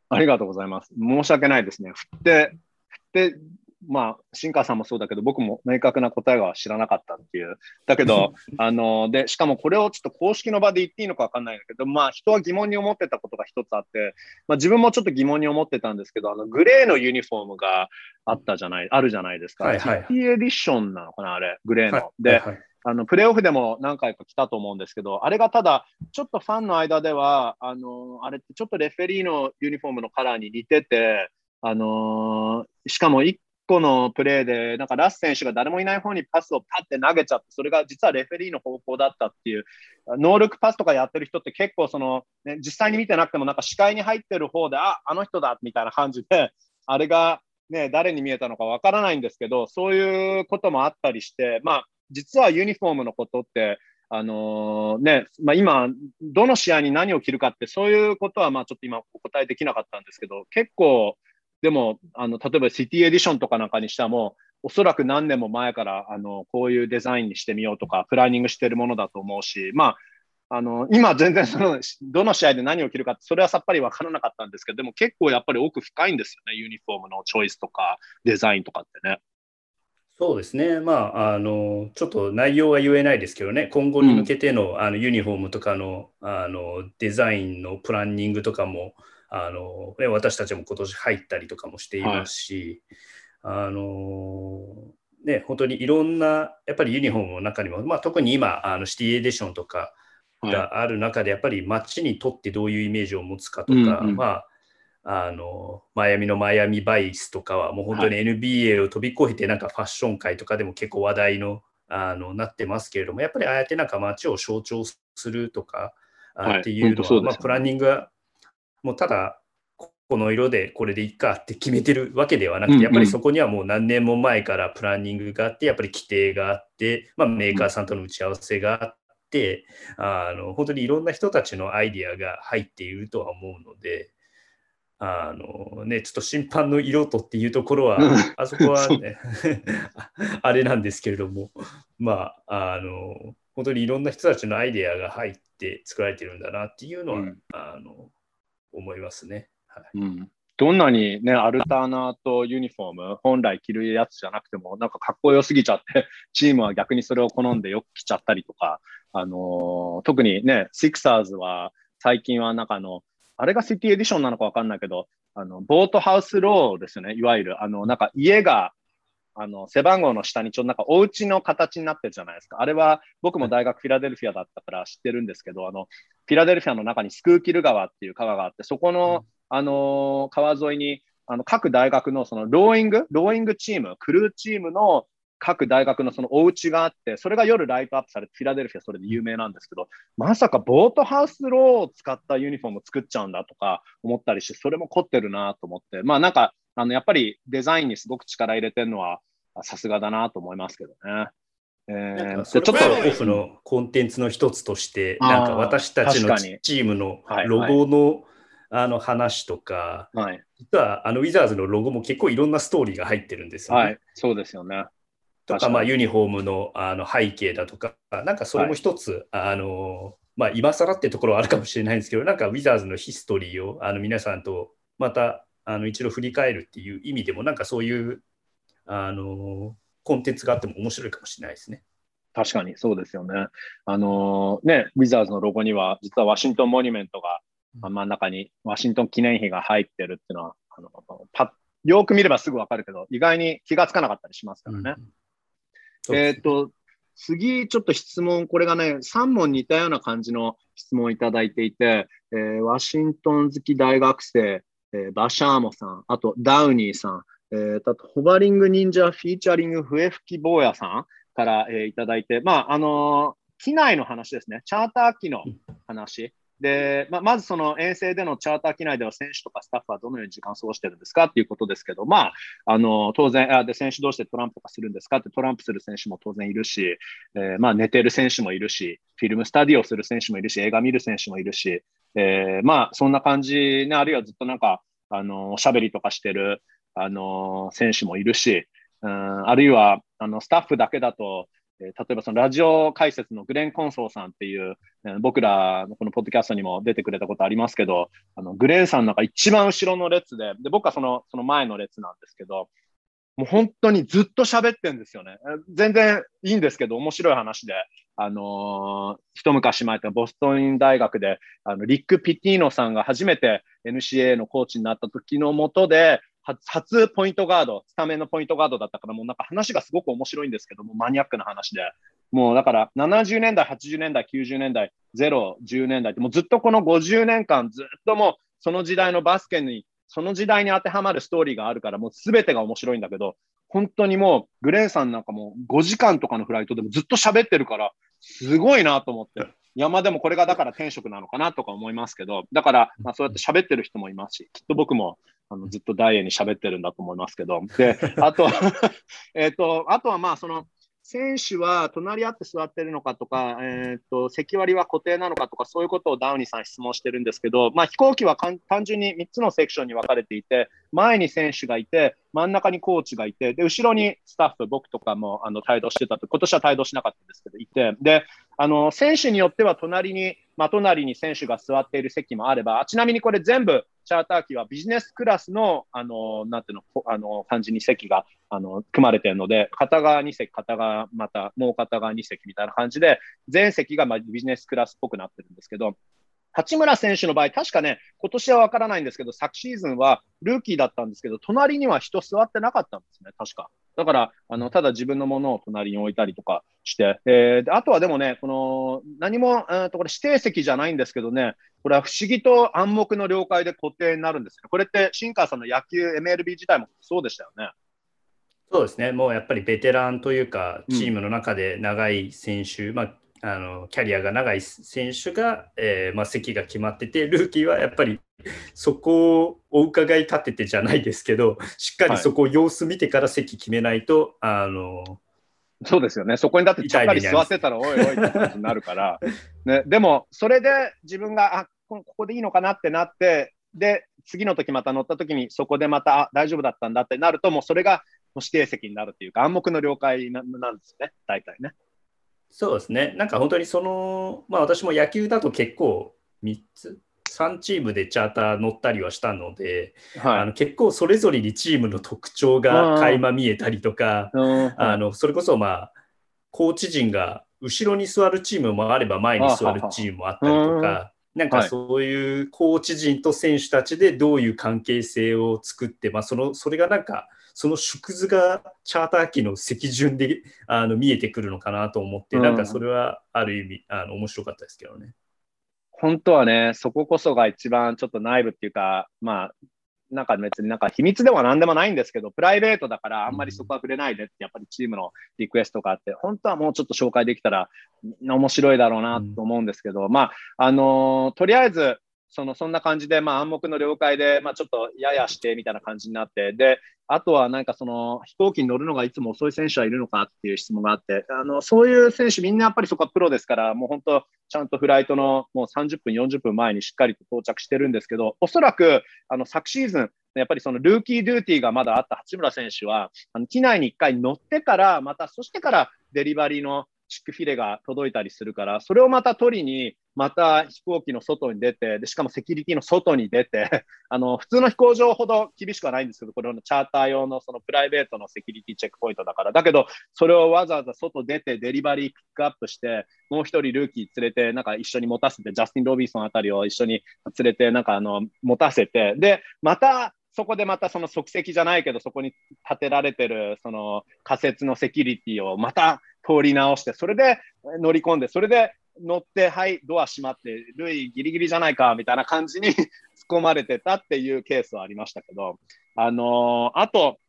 ありがとうございます。申し訳ないですね。振って、振ってまあ、新川さんもそうだけど、僕も明確な答えは知らなかったっていう。だけど、あの、で、しかもこれをちょっと公式の場で言っていいのか分かんないんだけど、まあ、人は疑問に思ってたことが一つあって、まあ、自分もちょっと疑問に思ってたんですけど、あの、グレーのユニフォームがあったじゃない、あるじゃないですか。はいはい、シティエディションなのかな、あれ、グレーの。はい、で、はいはいあのプレーオフでも何回か来たと思うんですけど、あれがただ、ちょっとファンの間では、あのあれってちょっとレフェリーのユニフォームのカラーに似てて、あのー、しかも1個のプレーで、なんかラス選手が誰もいない方にパスをパッて投げちゃって、それが実はレフェリーの方向だったっていう、能力パスとかやってる人って結構その、ね、実際に見てなくても、なんか視界に入ってる方で、あ、あの人だみたいな感じで、あれが、ね、誰に見えたのかわからないんですけど、そういうこともあったりして、まあ、実はユニフォームのことって、あのー、ねまあ、今、どの試合に何を着るかって、そういうことはまあちょっと今お答えできなかったんですけど、結構、でも、あの、例えばシティエディションとかなんかにしても、おそらく何年も前から、あの、こういうデザインにしてみようとか、プランニングしてるものだと思うし、まあ、あの、今全然その、どの試合で何を着るかって、それはさっぱりわからなかったんですけど、でも結構やっぱり奥深いんですよね、ユニフォームのチョイスとか、デザインとかってね。
そうですね、まあ、あのちょっと内容は言えないですけどね、今後に向けての,、あのユニフォームとかのあのデザインのプランニングとかも、あの、ね、私たちも今年入ったりとかもしていますし、はい、あのね、本当にいろんなやっぱりユニフォームの中にも、まあ、特に今あのシティエディションとかがある中で、やっぱり街にとってどういうイメージを持つかとか、うんうん、まああのマイアミのマイアミバイスとかはもう本当に NBA を飛び越えてなんかファッション界とかでも結構話題のあのなってますけれどもやっぱりああやってなんか街を象徴するとか、はい、っていうのは、まあ、プランニングがもうただ、この色でこれでいいかって決めてるわけではなくて、やっぱりそこにはもう何年も前からプランニングがあって、やっぱり規定があって、まあ、メーカーさんとの打ち合わせがあって、あの本当にいろんな人たちのアイディアが入っているとは思うので、あのね、ちょっと審判の色とっていうところは、あそこはね あれなんですけれども、まあ、あの、本当にいろんな人たちのアイデアが入って作られてるんだなっていうのは、うん、あの思いますね。はい、
うんどんなにね、アルターナーとユニフォーム、本来着るやつじゃなくても、なんかかっこよすぎちゃって、チームは逆にそれを好んでよく着ちゃったりとか、あのー、特にね、シクサーズは最近はなんかあの、あれがシティエディションなのかわかんないけど、あの、ボートハウスローですよね、いわゆる。あの、なんか家があの、背番号の下にちょっとなんかお家の形になってるじゃないですか。あれは僕も大学フィラデルフィアだったから知ってるんですけど、あの、フィラデルフィアの中にスクーキル川っていう川があって、そこの、あの川沿いに、あの、各大学のそのローイング、ローイングチーム、クルーチームの各大学のそのお家があって、それが夜ライトアップされて、フィラデルフィアそれで有名なんですけど、まさかボートハウスローを使ったユニフォームを作っちゃうんだとか思ったりして、それも凝ってるなと思って、まあなんか、あの、やっぱりデザインにすごく力入れてるのは、さすがだなと思いますけどね。
えー、ちょっとオフのコンテンツの一つとして、なんか私たちのチームのロゴのあの話とか、はい、実はあのウィザーズのロゴも結構いろんなストーリーが入ってるんですよね。はい、
そうですよね。
とか、まあ、ユニフォームのあの背景だとか、なんかそれも一つ、はい、あのまあ、今更ってところはあるかもしれないんですけど、なんかウィザーズのヒストリーをあの皆さんとまたあの一度振り返るっていう意味でも、なんかそういうあのコンテンツがあっても面白いかもしれないですね。
確かにそうですよね。あのー、ね、ウィザーズのロゴには、実はワシントンモニュメントが真ん中にワシントン記念碑が入ってるっていうのは、あのパよく見ればすぐわかるけど、意外に気がつかなかったりしますからね。うん、えっ、と、次、ちょっと質問、これがね、3問似たような感じの質問をいただいていて、えー、ワシントン好き大学生、えー、バシャーモさん、あとダウニーさん、えー、あとホバリング忍者フィーチャリング笛吹き坊やさんから、えー、いただいて、まあ、あのー、機内の話ですね、チャーター機の話。で、まあ、まずその遠征でのチャーター機内では選手とかスタッフはどのように時間を過ごしているんですかっていうことですけど、まあ、あの当然あで、選手同士でトランプとかするんですかってトランプする選手も当然いるし、えー、まあ、寝てる選手もいるし、フィルムスタディをする選手もいるし、映画見る選手もいるし、えー、まあ、そんな感じ、ね、あるいはずっとなんか、あのおしゃべりとかしてる、あの選手もいるし、うん、あるいはあのスタッフだけだと、え例えばそのラジオ解説のグレン・コンソーさんっていう、僕らのこのポッドキャストにも出てくれたことありますけど、あのグレンさんなんか一番後ろの列で、で僕はそのその前の列なんですけど、もう本当にずっと喋ってんですよね。全然いいんですけど、面白い話で、あのー、一昔前ってボストン大学で、あのリック・ピティーノさんが初めて NCA のコーチになった時のもとで、初ポイントガード、スタメンのポイントガードだったから、もうなんか話がすごく面白いんですけども、マニアックな話で。もうだから70年代、80年代、90年代、0、10年代って、もうずっとこの50年間、ずっともうその時代のバスケに、その時代に当てはまるストーリーがあるから、もうすべてが面白いんだけど、本当にもうグレンさんなんかも5時間とかのフライトでもずっと喋ってるから、すごいなと思って。山でもこれがだから転職なのかなとか思いますけど、だから、まあ、そうやって喋ってる人もいますし、きっと僕もあのずっとダイエに喋ってるんだと思いますけど、で、あと、えっと、あとはまあ、その、選手は隣り合って座ってるのかとか、えーと、席割りは固定なのかとか、そういうことをダウニーさん質問してるんですけど、まあ、飛行機は単純に3つのセクションに分かれていて、前に選手がいて、真ん中にコーチがいて、で後ろにスタッフ、僕とかもあの帯同してたと、今年は帯同しなかったんですけど、いて、であの選手によっては隣に、まあ、隣に選手が座っている席もあれば、ちなみにこれ全部チャーター機はビジネスクラスの、あの、なんていうの、あの、感じに席が、あの、組まれてるので、片側2席、片側また、もう片側2席みたいな感じで、全席がまあビジネスクラスっぽくなってるんですけど、八村選手の場合、確かね、今年は分からないんですけど、昨シーズンはルーキーだったんですけど、隣には人座ってなかったんですね、確か。だから、あのただ自分のものを隣に置いたりとかして、えー、であとはでもね、この何も、えー、とこれ指定席じゃないんですけどね、これは不思議と暗黙の了解で固定になるんですよ。これって、新川さんの野球 MLB 自体もそうでしたよね。
そうですね、もうやっぱりベテランというか、チームの中で長い選手、うん、まあ、あのキャリアが長い選手が、えーまあ、席が決まってて、ルーキーはやっぱりそこをお伺い立ててじゃないですけど、しっかりそこを様子見てから席決めないと、はい、あの
そうですよね、そこにだってちゃっかり座ってたら、おいおいって感じになるから、ね、でも、それで自分があここでいいのかなってなって、で、次の時また乗った時に、そこでまた大丈夫だったんだってなると、もうそれが指定席になるっていうか、暗黙の了解なんですよね、大体ね。
そうですね。なんか本当にその、まあ私も野球だと結構3つ、3チームでチャーター乗ったりはしたので、はい、あの結構それぞれにチームの特徴が垣間見えたりとか、あのそれこそまあ、コーチ陣が後ろに座るチームもあれば前に座るチームもあったりとか、なんかそういうコーチ陣と選手たちでどういう関係性を作って、まあ、そのそれがなんかその縮図がチャーター機の席順であの見えてくるのかなと思って、うん、なんかそれはある意味あの面白かったですけどね。
本当はね、そここそが一番ちょっと内部っていうか、まあ、なんか別になんか秘密では何でもないんですけど、プライベートだからあんまりそこは触れないでって、やっぱりチームのリクエストがあって、本当はもうちょっと紹介できたら面白いだろうなと思うんですけど、まあ、あのー、とりあえず、そのそんな感じで、まあ、暗黙の了解で、まあ、ちょっとややしてみたいな感じになって、で、あとはなんかその飛行機に乗るのがいつも遅い選手はいるのかっていう質問があって、あのそういう選手、みんなやっぱりそこはプロですから、もう本当、ちゃんとフライトのもう30分、40分前にしっかりと到着してるんですけど、おそらくあの昨シーズン、やっぱりそのルーキードゥーティーがまだあった八村選手は、あの機内に1回乗ってから、またそしてからデリバリーのチックフィレが届いたりするから、それをまた取りに、また飛行機の外に出て、でしかもセキュリティの外に出て、あの普通の飛行場ほど厳しくはないんですけど、これのチャーター用のそのプライベートのセキュリティチェックポイントだから、だけど、それをわざわざ外出て、デリバリーピックアップして、もう一人ルーキー連れて、なんか一緒に持たせて、ジャスティン・ロビンソンあたりを一緒に連れて、なんかあの持たせて、で、またそこでまたその即席じゃないけど、そこに建てられてるその仮設のセキュリティをまた通り直して、それで乗り込んで、それで乗って、はい、ドア閉まって、ルイギリギリじゃないかみたいな感じに 突っ込まれてたっていうケースはありましたけど、あのー、あと、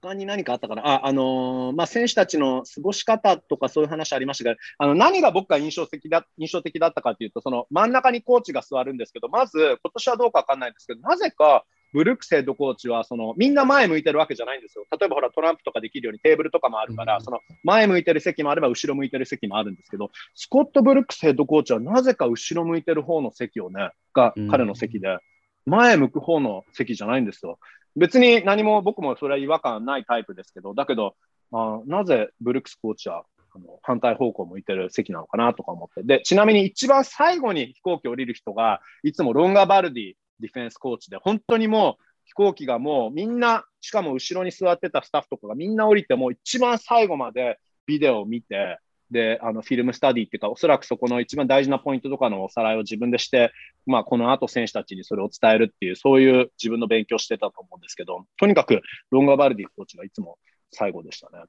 他に何かあったかな、あ、あのー、まあ、選手たちの過ごし方とかそういう話ありましたけど、あの何が僕が印象的だ印象的だったかというと、その真ん中にコーチが座るんですけど、まず今年はどうか分かんないんですけど、なぜかブルックスヘッドコーチはそのみんな前向いてるわけじゃないんですよ。例えばほらトランプとかできるようにテーブルとかもあるから、うん、その前向いてる席もあれば後ろ向いてる席もあるんですけど、スコット・ブルックスヘッドコーチはなぜか後ろ向いてる方の席をね、が彼の席で、前向く方の席じゃないんですよ。別に何も僕もそれは違和感ないタイプですけど、だけど、あなぜブルックスコーチはあの反対方向向いてる席なのかなとか思って。で、ちなみに一番最後に飛行機降りる人が、いつもロンガ・バルディディフェンスコーチで、本当にもう飛行機がもうみんな、しかも後ろに座ってたスタッフとかがみんな降りて、もう一番最後までビデオを見て、で、あのフィルムスタディっていうか、おそらくそこの一番大事なポイントとかのおさらいを自分でして、まあ、この後選手たちにそれを伝えるっていう、そういう自分の勉強してたと思うんですけど、とにかくロンガバルディコーチがいつも最後でしたね。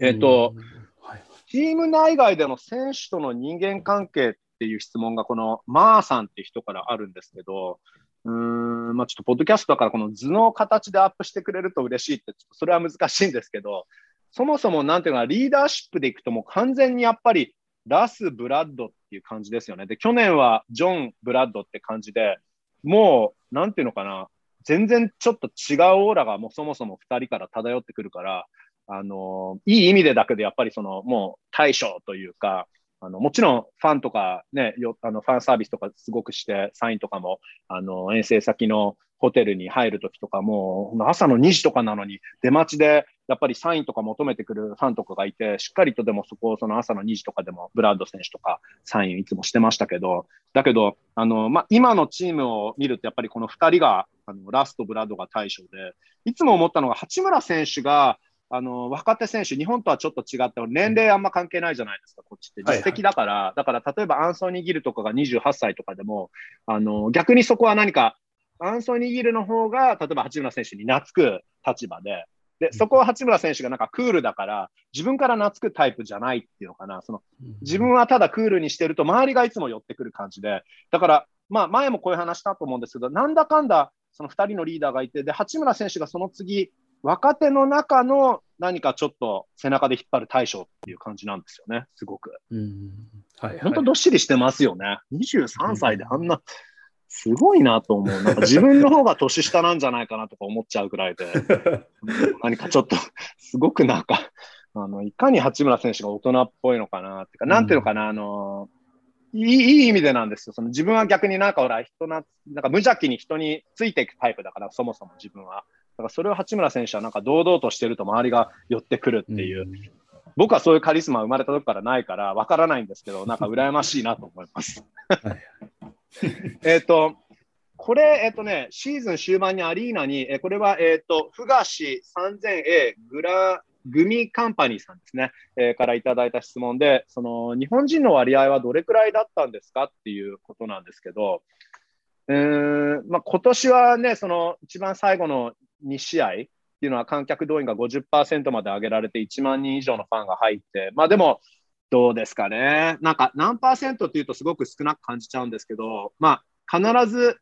えっ、ー、と、はい、チーム内外での選手との人間関係っっていう質問が、このマーさんっていう人からあるんですけど、うん、まあ、ちょっとポッドキャストだからこの図の形でアップしてくれると嬉しいって、ちょっとそれは難しいんですけど、そもそもなんていうのか、リーダーシップでいくともう完全にやっぱりラス・ブラッドっていう感じですよね。で、去年はジョン・ブラッドって感じで、もう、なんていうのかな、全然ちょっと違うオーラがもうそもそも2人から漂ってくるから、あのいい意味でだけでやっぱりそのもう対処というか、あのもちろんファンとかね、よあのファンサービスとかすごくして、サインとかもあの遠征先のホテルに入るときとかも、朝の2時とかなのに、出待ちでやっぱりサインとか求めてくるファンとかがいて、しっかりとでもそこをその朝の2時とかでもブラッド選手とかサインいつもしてましたけど、だけど、あのまあ、今のチームを見ると、やっぱりこの2人が、あのラスト、ブラッドが対象で、いつも思ったのが、八村選手があの若手選手、日本とはちょっと違って、年齢あんま関係ないじゃないですか、こっちって。実績だから、はいはい、だから例えばアンソニー・ギルとかが28歳とかでも、あの逆にそこは何か、アンソニー・ギルの方が、例えば八村選手に懐く立場で、でそこは八村選手がなんかクールだから、自分から懐くタイプじゃないっていうのかな、その自分はただクールにしてると、周りがいつも寄ってくる感じで、だから、まあ、前もこういう話したと思うんですけど、なんだかんだその2人のリーダーがいて、で八村選手がその次、若手の中の何かちょっと背中で引っ張る対象っていう感じなんですよね、すごく。はい、本当どっしりしてますよね。23歳であんな、すごいなと思う。なんか自分の方が年下なんじゃないかなとか思っちゃうぐらいで、何かちょっと、すごくなんか、あのいかに八村選手が大人っぽいのかなっていうか、なんていうのかな、あのいいいい意味でなんですよ。その自分は逆になんかほら、人な、なんか無邪気に人についていくタイプだから、そもそも自分は。だからそれを八村選手はなんか堂々としてると周りが寄ってくるっていう、うん、僕はそういうカリスマ生まれた時からないからわからないんですけど、なんか羨ましいなと思います。えっと、これ、えっ、とね、シーズン終盤にアリーナに、えこれは、えっ、と、ふがし 3000A グラグミカンパニーさんですね、えー、からいただいた質問で、その日本人の割合はどれくらいだったんですかっていうことなんですけど、えーまあ、今年はね、その一番最後の2試合っていうのは観客動員が50%まで上げられて1万人以上のファンが入って、まあでも、どうですかね。なんか何パーセントっていうとすごく少なく感じちゃうんですけど、まあ必ず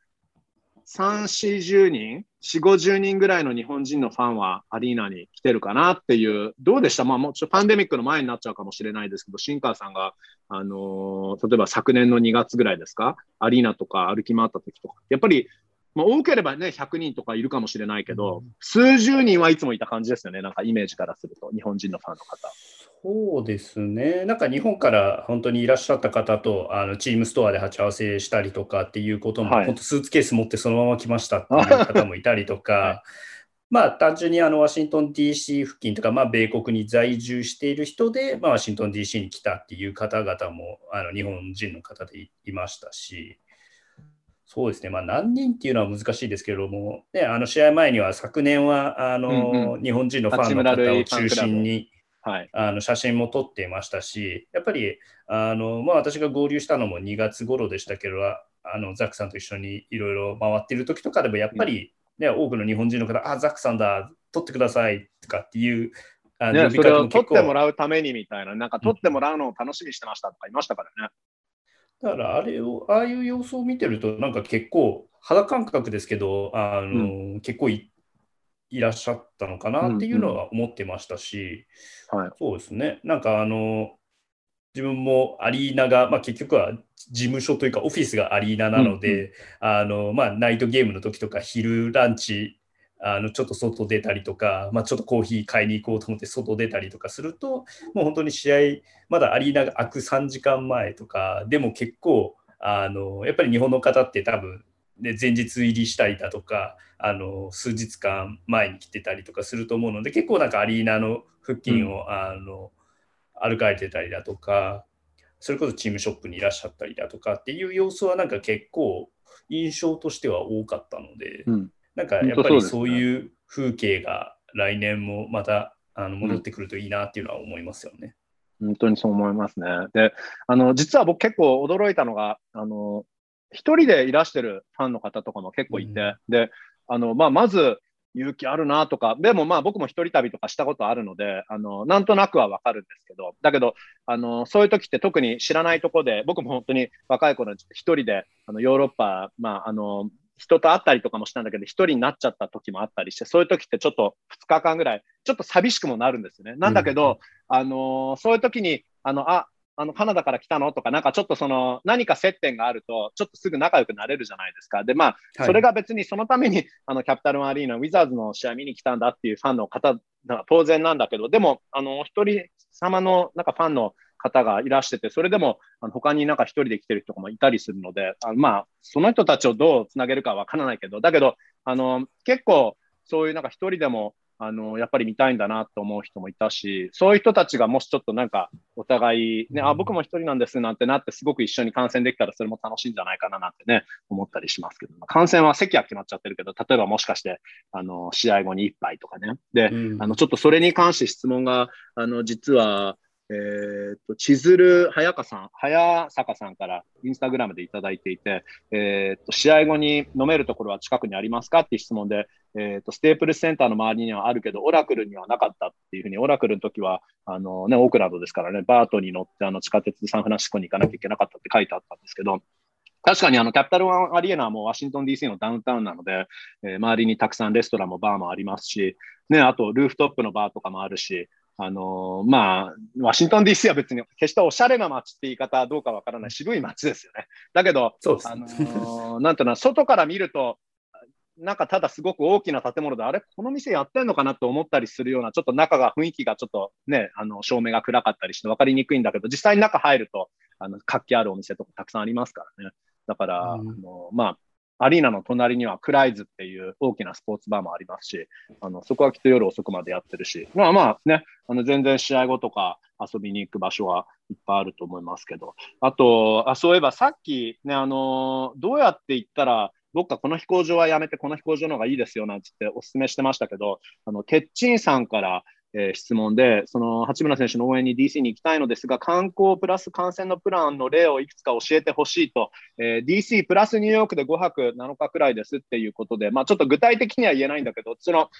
3、40人、4、50人ぐらいの日本人のファンはアリーナに来てるかなっていう、どうでした？まあもうちょっとパンデミックの前になっちゃうかもしれないですけど、新川さんが、あのー、例えば昨年の2月ぐらいですか、アリーナとか歩き回った時とか、やっぱり、まあ、多ければね、100人とかいるかもしれないけど、うん、数十人はいつもいた感じですよね、なんかイメージからすると、日本人のファンの方。
そうですね。なんか日本から本当にいらっしゃった方とあのチームストアで鉢合わせしたりとかっていうことも、はい、本当スーツケース持ってそのまま来ましたっていう方もいたりとか、はい、まあ単純にあのワシントン DC 付近とか、まあ、米国に在住している人で、まあ、ワシントン DC に来たっていう方々もあの日本人の方でいましたし、そうですね、まあ、何人っていうのは難しいですけれども、ね、あの試合前には昨年はあの、うんうん、日本人のファンの方を中心に。はい、あの写真も撮っていましたし、やっぱりあの、まあ、私が合流したのも2月頃でしたけど、あのザックさんと一緒にいろいろ回っている時とかでも、やっぱり、ね、うん、多くの日本人の方、あ、ザックさんだ、撮ってくださいとかっていう。
あね、それを撮ってもらうためにみたいな、なんか撮ってもらうのを楽しみにしてましたとかいましたからね。
だからあれを、ああいう様子を見てると、なんか結構、肌感覚ですけど、あの、うん、結構いいらっしゃったのかなっていうのは思ってましたし、うんうん、はい、そうですね、なんかあの、自分もアリーナが、まあ、結局は事務所というかオフィスがアリーナなので、うんうん、あのまあ、ナイトゲームの時とか昼ランチあのちょっと外出たりとか、まあ、ちょっとコーヒー買いに行こうと思って外出たりとかするともう本当に試合まだアリーナが開く3時間前とかでも結構あのやっぱり日本の方って多分で前日入りしたりだとかあの数日間前に来てたりとかすると思うので結構なんかアリーナの付近を、うん、あの歩かれてたりだとかそれこそチームショップにいらっしゃったりだとかっていう様子はなんか結構印象としては多かったので、うん、なんかやっぱりそういう風景が来年もまたあの戻ってくるといいなっていうのは思いますよね。
本当にそう思いますね。で、あの実は僕結構驚いたのが、あの一人でいらしてるファンの方とかも結構いて、うん、で、あの、まあ、まず勇気あるなとか、でもまあ僕も一人旅とかしたことあるので、あの、なんとなくはわかるんですけど、だけど、あの、そういう時って特に知らないとこで、僕も本当に若い頃一人で、あの、ヨーロッパ、まあ、あの、人と会ったりとかもしたんだけど、一人になっちゃった時もあったりして、そういう時ってちょっと2日間ぐらい、ちょっと寂しくもなるんですよね。なんだけど、うん、あのそういう時に、あの、あ、あの、カナダから来たの？とか、なんかちょっとその、何か接点があると、ちょっとすぐ仲良くなれるじゃないですか。で、まあ、それが別にそのために、あの、キャピタルアリーナ、ウィザーズの試合見に来たんだっていうファンの方、当然なんだけど、でも、あの、一人様の、なんかファンの方がいらしてて、それでも、あの他になんか一人で来てる人とかもいたりするので、あまあ、その人たちをどうつなげるかわからないけど、だけど、あの、結構、そういうなんか一人でも、あの、やっぱり見たいんだなと思う人もいたし、そういう人たちがもしちょっとなんか、お互い、ね、あ、僕も一人なんですなんてなって、すごく一緒に観戦できたらそれも楽しいんじゃないかななんてね、思ったりしますけど、観戦は席は決まっちゃってるけど、例えばもしかして、あの、試合後に一杯とかね。で、うん、あの、ちょっとそれに関して質問が、あの、実は、えっ、と、千鶴早香さん、早坂さんからインスタグラムでいただいていて、えっ、と、試合後に飲めるところは近くにありますかっていう質問で、えっ、と、ステープルセンターの周りにはあるけど、オラクルにはなかったっていうふうに、オラクルの時は、あのね、オークランドですからね、バートに乗ってあの地下鉄でサンフランシスコに行かなきゃいけなかったって書いてあったんですけど、確かにあのキャピタルワンアリーナはもうワシントン DC のダウンタウンなので、えー、周りにたくさんレストランもバーもありますし、ね、あとルーフトップのバーとかもあるし、あのー、まあ、ワシントン DC は別に決しておしゃれな街って言い方はどうかわからない渋い街ですよね。だけど、
そうです
あのー、なんていうの、外から見ると、なんかただすごく大きな建物で、あれ、この店やってんのかなと思ったりするような、ちょっと中が雰囲気がちょっとね、あの照明が暗かったりして分かりにくいんだけど、実際に中入ると、あの活気あるお店とかたくさんありますからね。だから、うん、あのまあ、アリーナの隣にはクライズっていう大きなスポーツバーもありますし、あのそこはきっと夜遅くまでやってるし、まあまあね、あの全然試合後とか遊びに行く場所はいっぱいあると思いますけど、あと、あそういえばさっきね、あのどうやって行ったら、どっかこの飛行場はやめてこの飛行場の方がいいですよなんつってお勧めしてましたけど、あの、てっちんさんからえー、質問で、その八村選手の応援に DC に行きたいのですが、観光プラス観戦のプランの例をいくつか教えてほしいと、えー、DC プラスニューヨークで5泊7日くらいですっていうことで、まあ、ちょっと具体的には言えないんだけど、その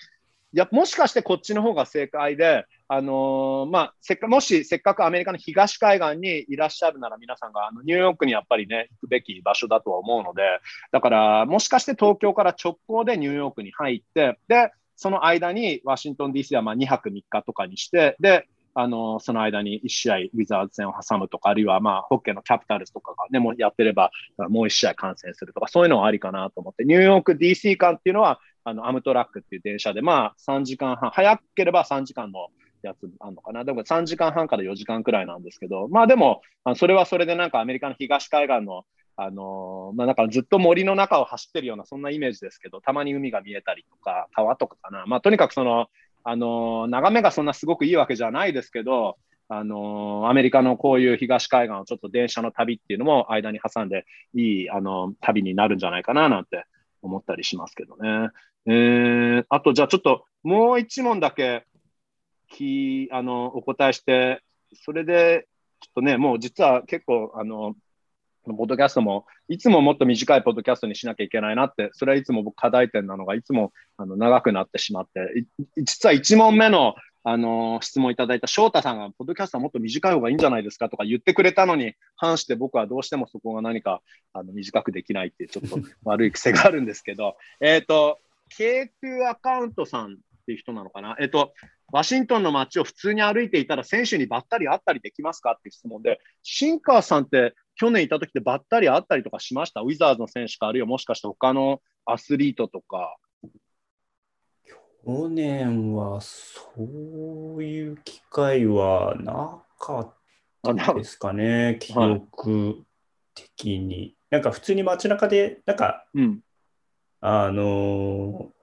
いやもしかしてこっちの方が正解で、あのー、まあ、せっかもしせっかくアメリカの東海岸にいらっしゃるなら皆さんがあのニューヨークにやっぱりね、行くべき場所だとは思うので、だからもしかして東京から直行でニューヨークに入って、で、その間にワシントン DC はまあ2泊3日とかにして、で、あの、その間に1試合ウィザーズ戦を挟むとか、あるいはまあ、ホッケーのキャピタルズとかがね、もやってれば、もう1試合観戦するとか、そういうのはありかなと思って、ニューヨーク DC 間っていうのは、あの、アムトラックっていう電車で、まあ、3時間半、早ければ3時間のやつあるのかな。でも3時間半から4時間くらいなんですけど、まあでも、それはそれでなんかアメリカの東海岸の、あのー、まあなんかずっと森の中を走ってるようなそんなイメージですけど、たまに海が見えたりとか、川とかかな。まあとにかくその、あの、眺めがそんなすごくいいわけじゃないですけど、あの、アメリカのこういう東海岸をちょっと電車の旅っていうのも間に挟んでいい、あの旅になるんじゃないかななんて思ったりしますけどね。えー、あとじゃあちょっともう一問だけきあのお答えして、それで、ちょっとね、もう実は結構、あの、ポッドキャストも、いつももっと短いポッドキャストにしなきゃいけないなって、それはいつも僕課題点なのが、いつもあの長くなってしまって、実は1問目のあの質問いただいた翔太さんが、ポッドキャストはもっと短い方がいいんじゃないですかとか言ってくれたのに反して僕はどうしてもそこが何かあの短くできないっていうちょっと悪い癖があるんですけど、えっと、K2 アカウントさんっていう人なのかな？えっと、ワシントンの街を普通に歩いていたら選手にばったり会ったりできますかって質問で、シンカーさんって去年いた時ってばったり会ったりとかしました？ウィザーズの選手か、あるいはもしかして他のアスリートとか。
去年はそういう機会はなかったですかね、記憶的に。はい、なんか普通に街中で、なんか、うん、あのー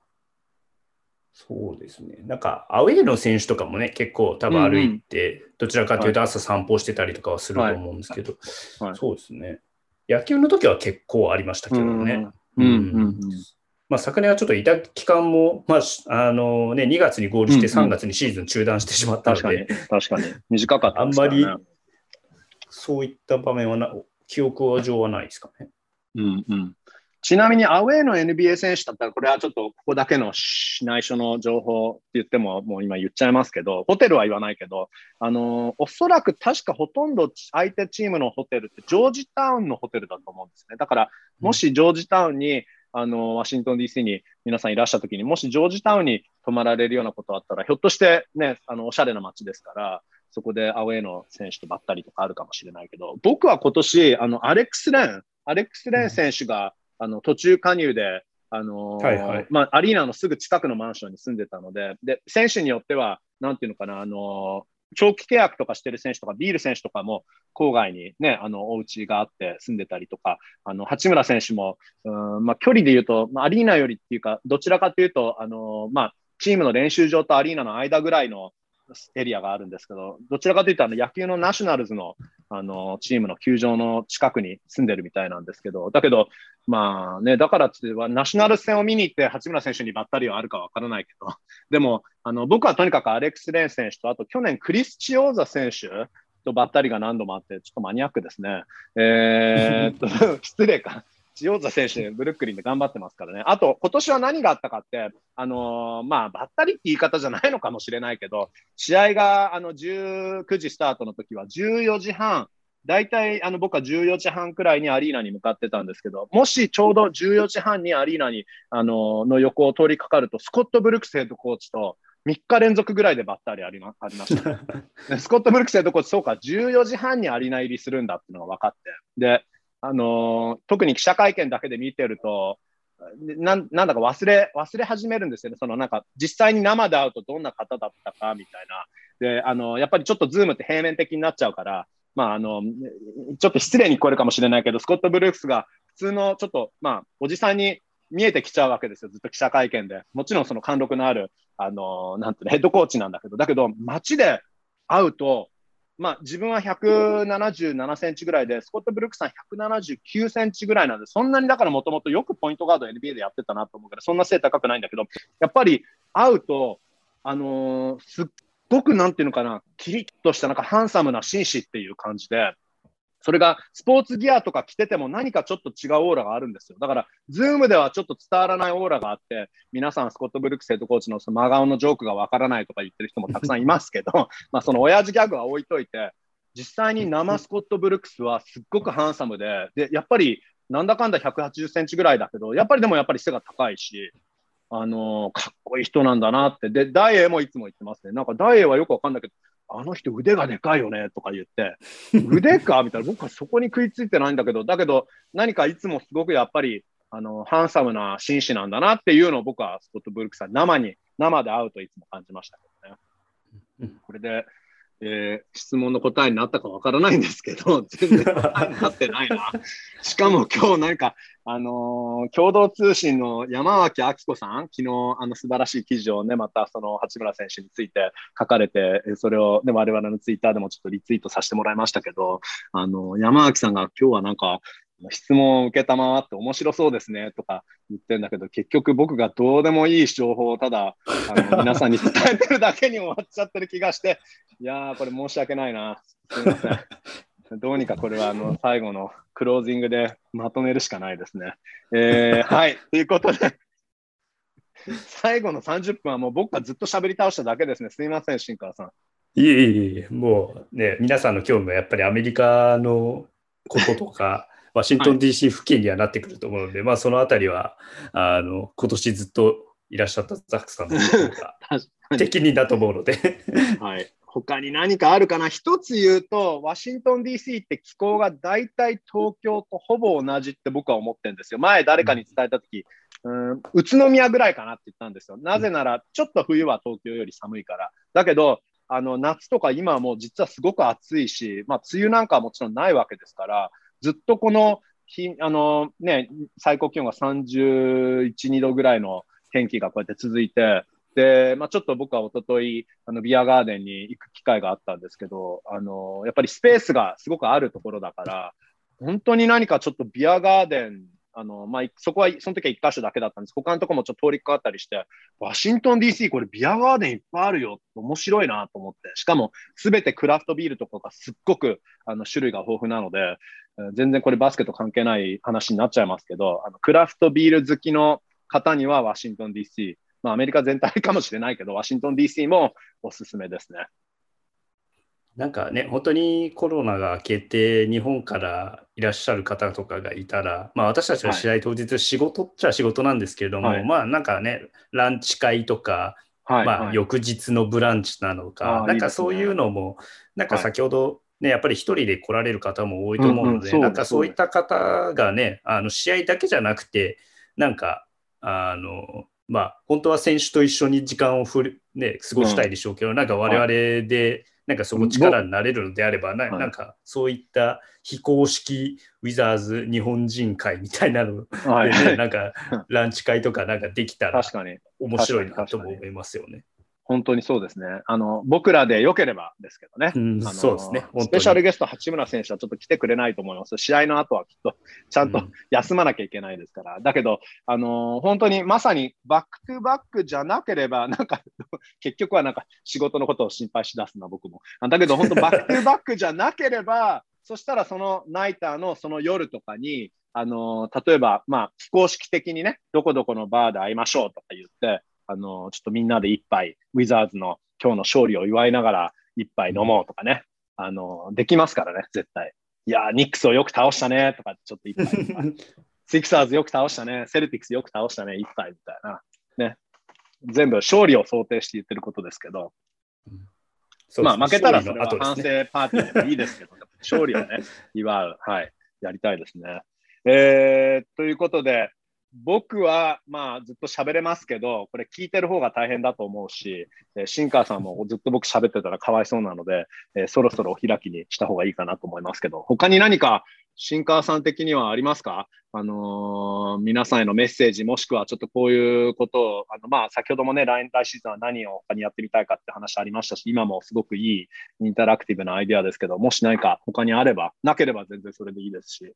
そうですね。なんか、アウェイの選手とかもね、結構多分歩いて、うんうん、どちらかというと朝散歩してたりとかはすると思うんですけど、はいはい、そうですね。野球の時は結構ありましたけどね。うん、うん、まあ、昨年はちょっといた期間も、まあ、あのね、2月にゴールして3月にシーズン中断してしまったので、うんうん、
確かに、確かに。短かった、
ね、あんまり、そういった場面はな、記憶上はないですかね。
うんうん。ちなみにアウェイの NBA 選手だったら、これはちょっとここだけの内緒の情報って言っても、もう今言っちゃいますけど、ホテルは言わないけど、あのおそらく確かほとんど相手チームのホテルってジョージタウンのホテルだと思うんですね。だから、もしジョージタウンに、あのワシントン DC に皆さんいらっしゃった時に、もしジョージタウンに泊まられるようなことあったら、ひょっとしてね、あのおしゃれな街ですから、そこでアウェイの選手とばったりとかあるかもしれないけど、僕は今年、あのアレックス・レン、アレックス・レン選手が、あの途中加入で、あのーはいはい、まあ、アリーナのすぐ近くのマンションに住んでたので、で選手によっては、なんていうのかな、あのー、長期契約とかしてる選手とか、ビール選手とかも郊外にね、あの、お家があって住んでたりとか、あの、八村選手も、うんまあ、距離で言うと、まあ、アリーナよりっていうか、どちらかというと、あのー、まあ、チームの練習場とアリーナの間ぐらいのエリアがあるんですけど、どちらかというとあの野球のナショナルズのあのチームの球場の近くに住んでるみたいなんですけど、だけど、まあね、だからってはナショナルズ戦を見に行って八村選手にばったりはあるかわからないけど、でもあの僕はとにかくアレックス・レーン選手と、あと去年クリスチオーザ選手とばったりが何度もあって、ちょっとマニアックですね。えー、っと、失礼か。塩田選手、ブルックリンで頑張ってますからね。あと、今年は何があったかって、あのー、まあ、ばったりって言い方じゃないのかもしれないけど、試合があの19時スタートの時は14時半、大体あの僕は14時半くらいにアリーナに向かってたんですけど、もしちょうど14時半にアリーナにあのの横を通りかかると、スコット・ブルックスヘッドコーチと3日連続ぐらいでばったりありまありました、スコット・ブルックスヘッドコーチ、そうか、14時半にアリーナ入りするんだっていうのが分かって、で、あの、特に記者会見だけで見てると、ななんだか忘れ、忘れ始めるんですよね。そのなんか、実際に生で会うとどんな方だったかみたいな。で、あの、やっぱりちょっとズームって平面的になっちゃうから、まあ、あの、ちょっと失礼に聞こえるかもしれないけど、スコット・ブルークスが普通のちょっと、まあ、おじさんに見えてきちゃうわけですよ。ずっと記者会見で。もちろんその貫禄のある、あの、なんていうの、ヘッドコーチなんだけど、だけど、街で会うと、まあ、自分は177センチぐらいで、スコット・ブルックスさん179センチぐらいなんで、そんなにだからもともとよくポイントガード NBA でやってたなと思うから、そんな背高くないんだけど、やっぱり会うと、あのー、すっごくなんていうのかな、キリッとしたなんかハンサムな紳士っていう感じで、それがスポーツギアとか着てても何かちょっと違うオーラがあるんですよ。だから、ズームではちょっと伝わらないオーラがあって、皆さん、スコット・ブルックスヘッドコーチのその真顔のジョークがわからないとか言ってる人もたくさんいますけど、まあその親父ギャグは置いといて、実際に生スコット・ブルックスはすっごくハンサムで、で、やっぱりなんだかんだ180センチぐらいだけど、やっぱりでもやっぱり背が高いし、あのー、かっこいい人なんだなって。で、ダイエーもいつも言ってますね。なんかダイエーはよくわかんないけど、あの人腕がでかいよねとか言って、腕か？みたいな、僕はそこに食いついてないんだけど、だけど何かいつもすごくやっぱり、あの、ハンサムな紳士なんだなっていうのを僕はスコット・ブルックさん生に、生で会うといつも感じましたけどね。これで、えー、質問の答えになったかわからないんですけど、全然答えになってないな。しかも今日なんか、あのー、共同通信の山脇明子さん、昨日あの素晴らしい記事をね、またその八村選手について書かれて、それを、ね、我々のツイッターでもちょっとリツイートさせてもらいましたけど、あのー、山脇さんが今日はなんか、質問を受けたまわって面白そうですねとか言ってんだけど、結局僕がどうでもいい情報をただ あの皆さんに伝えてるだけに終わっちゃってる気がして、いやー、これ申し訳ないな。すみません。どうにかこれはあの最後のクロージングでまとめるしかないですね。えー、はい。ということで、最後の30分はもう僕がずっと喋り倒しただけですね。すみません、新川さん。
いえいえいえ、もうね、皆さんの興味はやっぱりアメリカのこととか、ワシントン DC 付近にはなってくると思うので、はい、まあそのあたりは、あの、今年ずっといらっしゃったザックさんの 方が適任だと思うので
はい。他に何かあるかな？一つ言うと、ワシントン DC って気候が大体東京とほぼ同じって僕は思ってるんですよ。前誰かに伝えたとき、うん、宇都宮ぐらいかなって言ったんですよ。なぜなら、ちょっと冬は東京より寒いから。だけど、あの夏とか今はもう実はすごく暑いし、まあ、梅雨なんかはもちろんないわけですから、ずっとこの日、あのね、最高気温が31、2度ぐらいの天気がこうやって続いて、で、まあ、ちょっと僕はおとといあのビアガーデンに行く機会があったんですけど、あのやっぱりスペースがすごくあるところだから、本当に何かちょっとビアガーデン、あのまあ、そこは、その時は1箇所だけだったんです。他のところもちょっと通りかかったりして、ワシントン DC これビアガーデンいっぱいあるよ。面白いなと思って。しかも、すべてクラフトビールとかがすっごくあの種類が豊富なので、全然これバスケと関係ない話になっちゃいますけど、あのクラフトビール好きの方にはワシントン DC、まあアメリカ全体かもしれないけど、ワシントン DC もおすすめですね。
なんかね、本当にコロナが明けて、日本からいらっしゃる方とかがいたら、まあ、私たちの試合当日、仕事っちゃ仕事なんですけれども、はい、まあなんかね、ランチ会とか、はい、まあ、翌日のブランチなのか、なんかそういうのも、なんか先ほどね、やっぱり一人で来られる方も多いと思うので、うんうん、なんかそういった方がね、あの試合だけじゃなくて、なんか、あの、まあ、本当は選手と一緒に時間をふる、ね、過ごしたいでしょうけど、うん、なんか我々で、なんかそこ力になれるのであれば、ななんかそういった非公式ウィザーズ日本人会みたいなので、ね、はい、なんかランチ会とかなんかできたら面白いなと思いますよね。
本当にそうですね。あの、僕らで良ければですけどね。
うん、あのそうですね。
スペシャルゲスト、八村選手はちょっと来てくれないと思います。試合の後はきっと、ちゃんと休まなきゃいけないですから。うん、だけど、あの本当にまさにバックトゥバックじゃなければ、なんか、結局はなんか仕事のことを心配しだすな、僕も。だけど、本当バックトゥバックじゃなければ、そしたらそのナイターのその夜とかに、あの例えば、まあ、非公式的にね、どこどこのバーで会いましょうとか言って、あの、ちょっとみんなで一杯、ウィザーズの今日の勝利を祝いながら一杯飲もうとかね、あの、できますからね、絶対。いやニックスをよく倒したねとか、ちょっと一杯 シクサーズよく倒したね、セルティックスよく倒したね、一杯みたいな。ね。全部勝利を想定して言ってることですけど、うん、まあ負けたらそれは反省パーティーでもいいですけど、ね、勝利をね、祝う、はい、やりたいですね。えー、ということで、僕は、まあ、ずっと喋れますけど、これ聞いてる方が大変だと思うし、えー、シンカーさんもずっと僕喋ってたらかわいそうなので、えー、そろそろお開きにした方がいいかなと思いますけど、他に何かシンカーさん的にはありますか？あのー、皆さんへのメッセージ、もしくはちょっとこういうことを、あのまあ、先ほどもね来、来シーズンは何を他にやってみたいかって話ありましたし、今もすごくいいインタラクティブなアイデアですけど、もし何か他にあれば、なければ全然それでいいですし。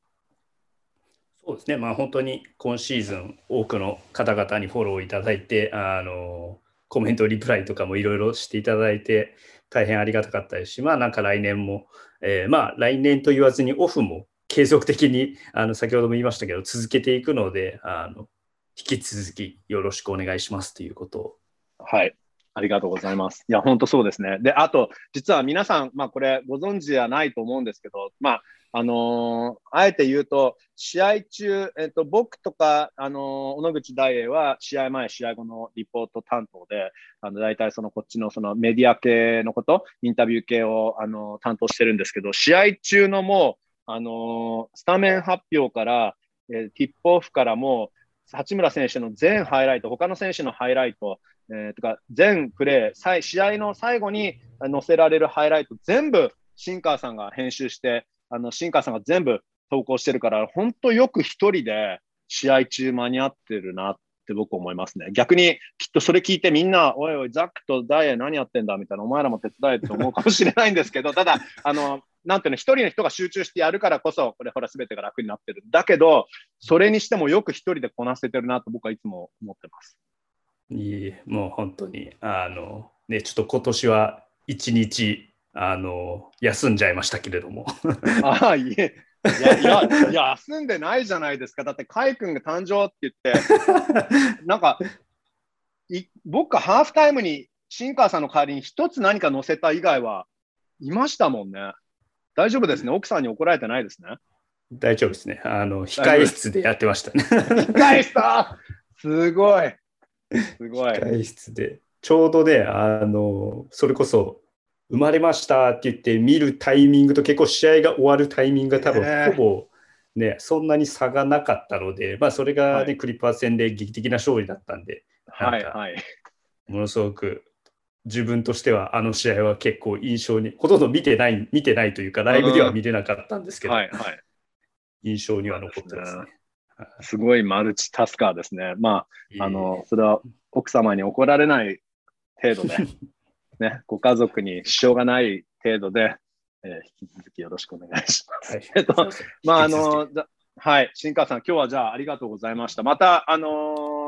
そうですね、まあ、本当に今シーズン、多くの方々にフォローいただいて、あのコメント、リプライとかもいろいろしていただいて、大変ありがたかったですし、まあ、なんか来年も、えー、まあ来年と言わずにオフも継続的にあの先ほども言いましたけど続けていくのであの引き続きよろしくお願いしますということを。
はい。ありがとうございます。いや、本当そうですね。で、あと、実は皆さん、まあ、これご存知ではないと思うんですけど、まあ、あのー、あえて言うと、試合中、えっと、僕とか、あのー、小野口大栄は試合前、試合後のリポート担当で、あの大体そのこっちのそのメディア系のこと、インタビュー系を、あのー、担当してるんですけど、試合中のもう、あのスタメン発表から、えティップオフからも、八村選手の全ハイライト、他の選手のハイライト、えー、とか全プレー、試合の最後に載せられるハイライト、全部シンカーさんが編集して、あのシンカーさんが全部投稿してるから、本当よく一人で試合中間に合ってるなって僕思いますね。逆にきっとそれ聞いてみんな、おいおい、ザックとダイヤ何やってんだみたいな、お前らも手伝えって思うかもしれないんですけど、ただ、あの、なんていうの、一人の人が集中してやるからこそ、これほら全てが楽になってる。だけど、それにしてもよく一人でこなせてるなと僕はいつも思ってます。
いいもう本当に、あの、ね、ちょっと今年は一日、あの、休んじゃいましたけれども。
ああ、いえ。いやいや、いや休んでないじゃないですか。だって、カイ君が誕生って言って、なんか、い僕がハーフタイムにシンカーさんの代わりに一つ何か載せた以外はいましたもんね。大丈夫ですね。奥さんに怒られてないですね。
大丈夫ですね。あの、控え室でやってましたね。
控え室？すごい。すごい。
控え室で。ちょうどね、あの、それこそ、生まれましたって言って見るタイミングと結構試合が終わるタイミングが多分、ほぼ、ね、そんなに差がなかったので、まあ、それがね、はい、クリッパー戦で劇的な勝利だったんで、
はいはい、
ものすごく自分としてはあの試合は結構印象に、ほとんど見てない、見てないというか、ライブでは見れなかったんですけど、はいはい、印象には残ってますね。
すごいマルチタスカーですね。まあ、あの、それは奥様に怒られない程度で、ね、ご家族に支障がない程度で、えー、引き続きよろしくお願いします。はい、えっと、まあ、あの、はい、新川さん、今日はじゃあありがとうございました。また、あの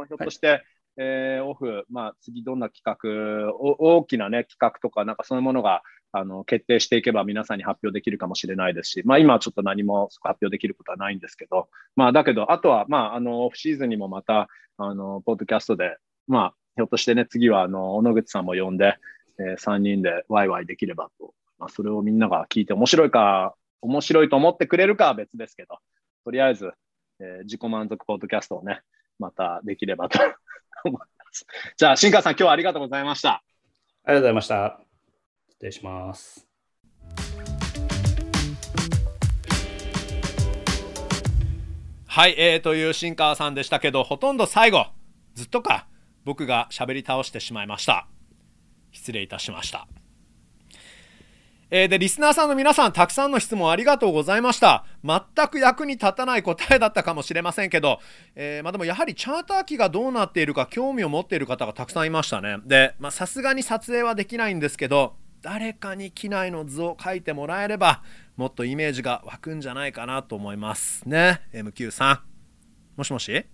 ー、ひょっとして、はい。えー、オフ、まあ、次どんな企画、大きな、ね、企画とか、なんかそういうものがあの決定していけば皆さんに発表できるかもしれないですし、まあ、今はちょっと何も発表できることはないんですけど、まあ、だけど、あとは、まあ、あのオフシーズンにもまた、あのポッドキャストで、まあ、ひょっとしてね、次はあの小野口さんも呼んで、えー、3人でワイワイできればと、まあ、それをみんなが聞いて面白いか、面白いと思ってくれるかは別ですけど、とりあえず、えー、自己満足ポッドキャストをね、またできればと思います。じゃあ、新川さん、今日はありがとうございました。あ
りがとうございました。失礼します。
はい、えー、という新川さんでしたけど、ほとんど最後、ずっとか、僕が喋り倒してしまいました。失礼いたしました。えー、で、リスナーさんの皆さん、たくさんの質問ありがとうございました。全く役に立たない答えだったかもしれませんけど、えー、まあ、でもやはりチャーター機がどうなっているか興味を持っている方がたくさんいましたね。で、まさすがに撮影はできないんですけど、誰かに機内の図を書いてもらえれば、もっとイメージが湧くんじゃないかなと思います。ね、MQ さん。もしもし？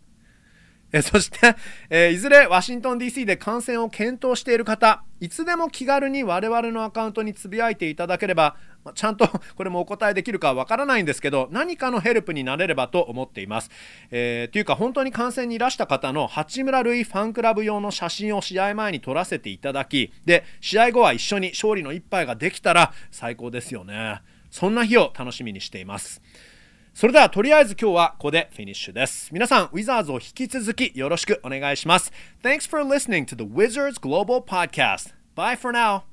えそして、えー、いずれワシントン DC で観戦を検討している方、いつでも気軽に我々のアカウントにつぶやいていただければ、まあ、ちゃんと これもお答えできるかわからないんですけど、何かのヘルプになれればと思っています。えー、というか、本当に観戦にいらした方の八村塁ファンクラブ用の写真を試合前に撮らせていただき、で、試合後は一緒に勝利の一杯ができたら最高ですよね。そんな日を楽しみにしています。それではとりあえず今日はここでフィニッシュです。皆さん、ウィザーズを引き続きよろしくお願いします。Thanks for listening to the Wizards Global Podcast. Bye for now.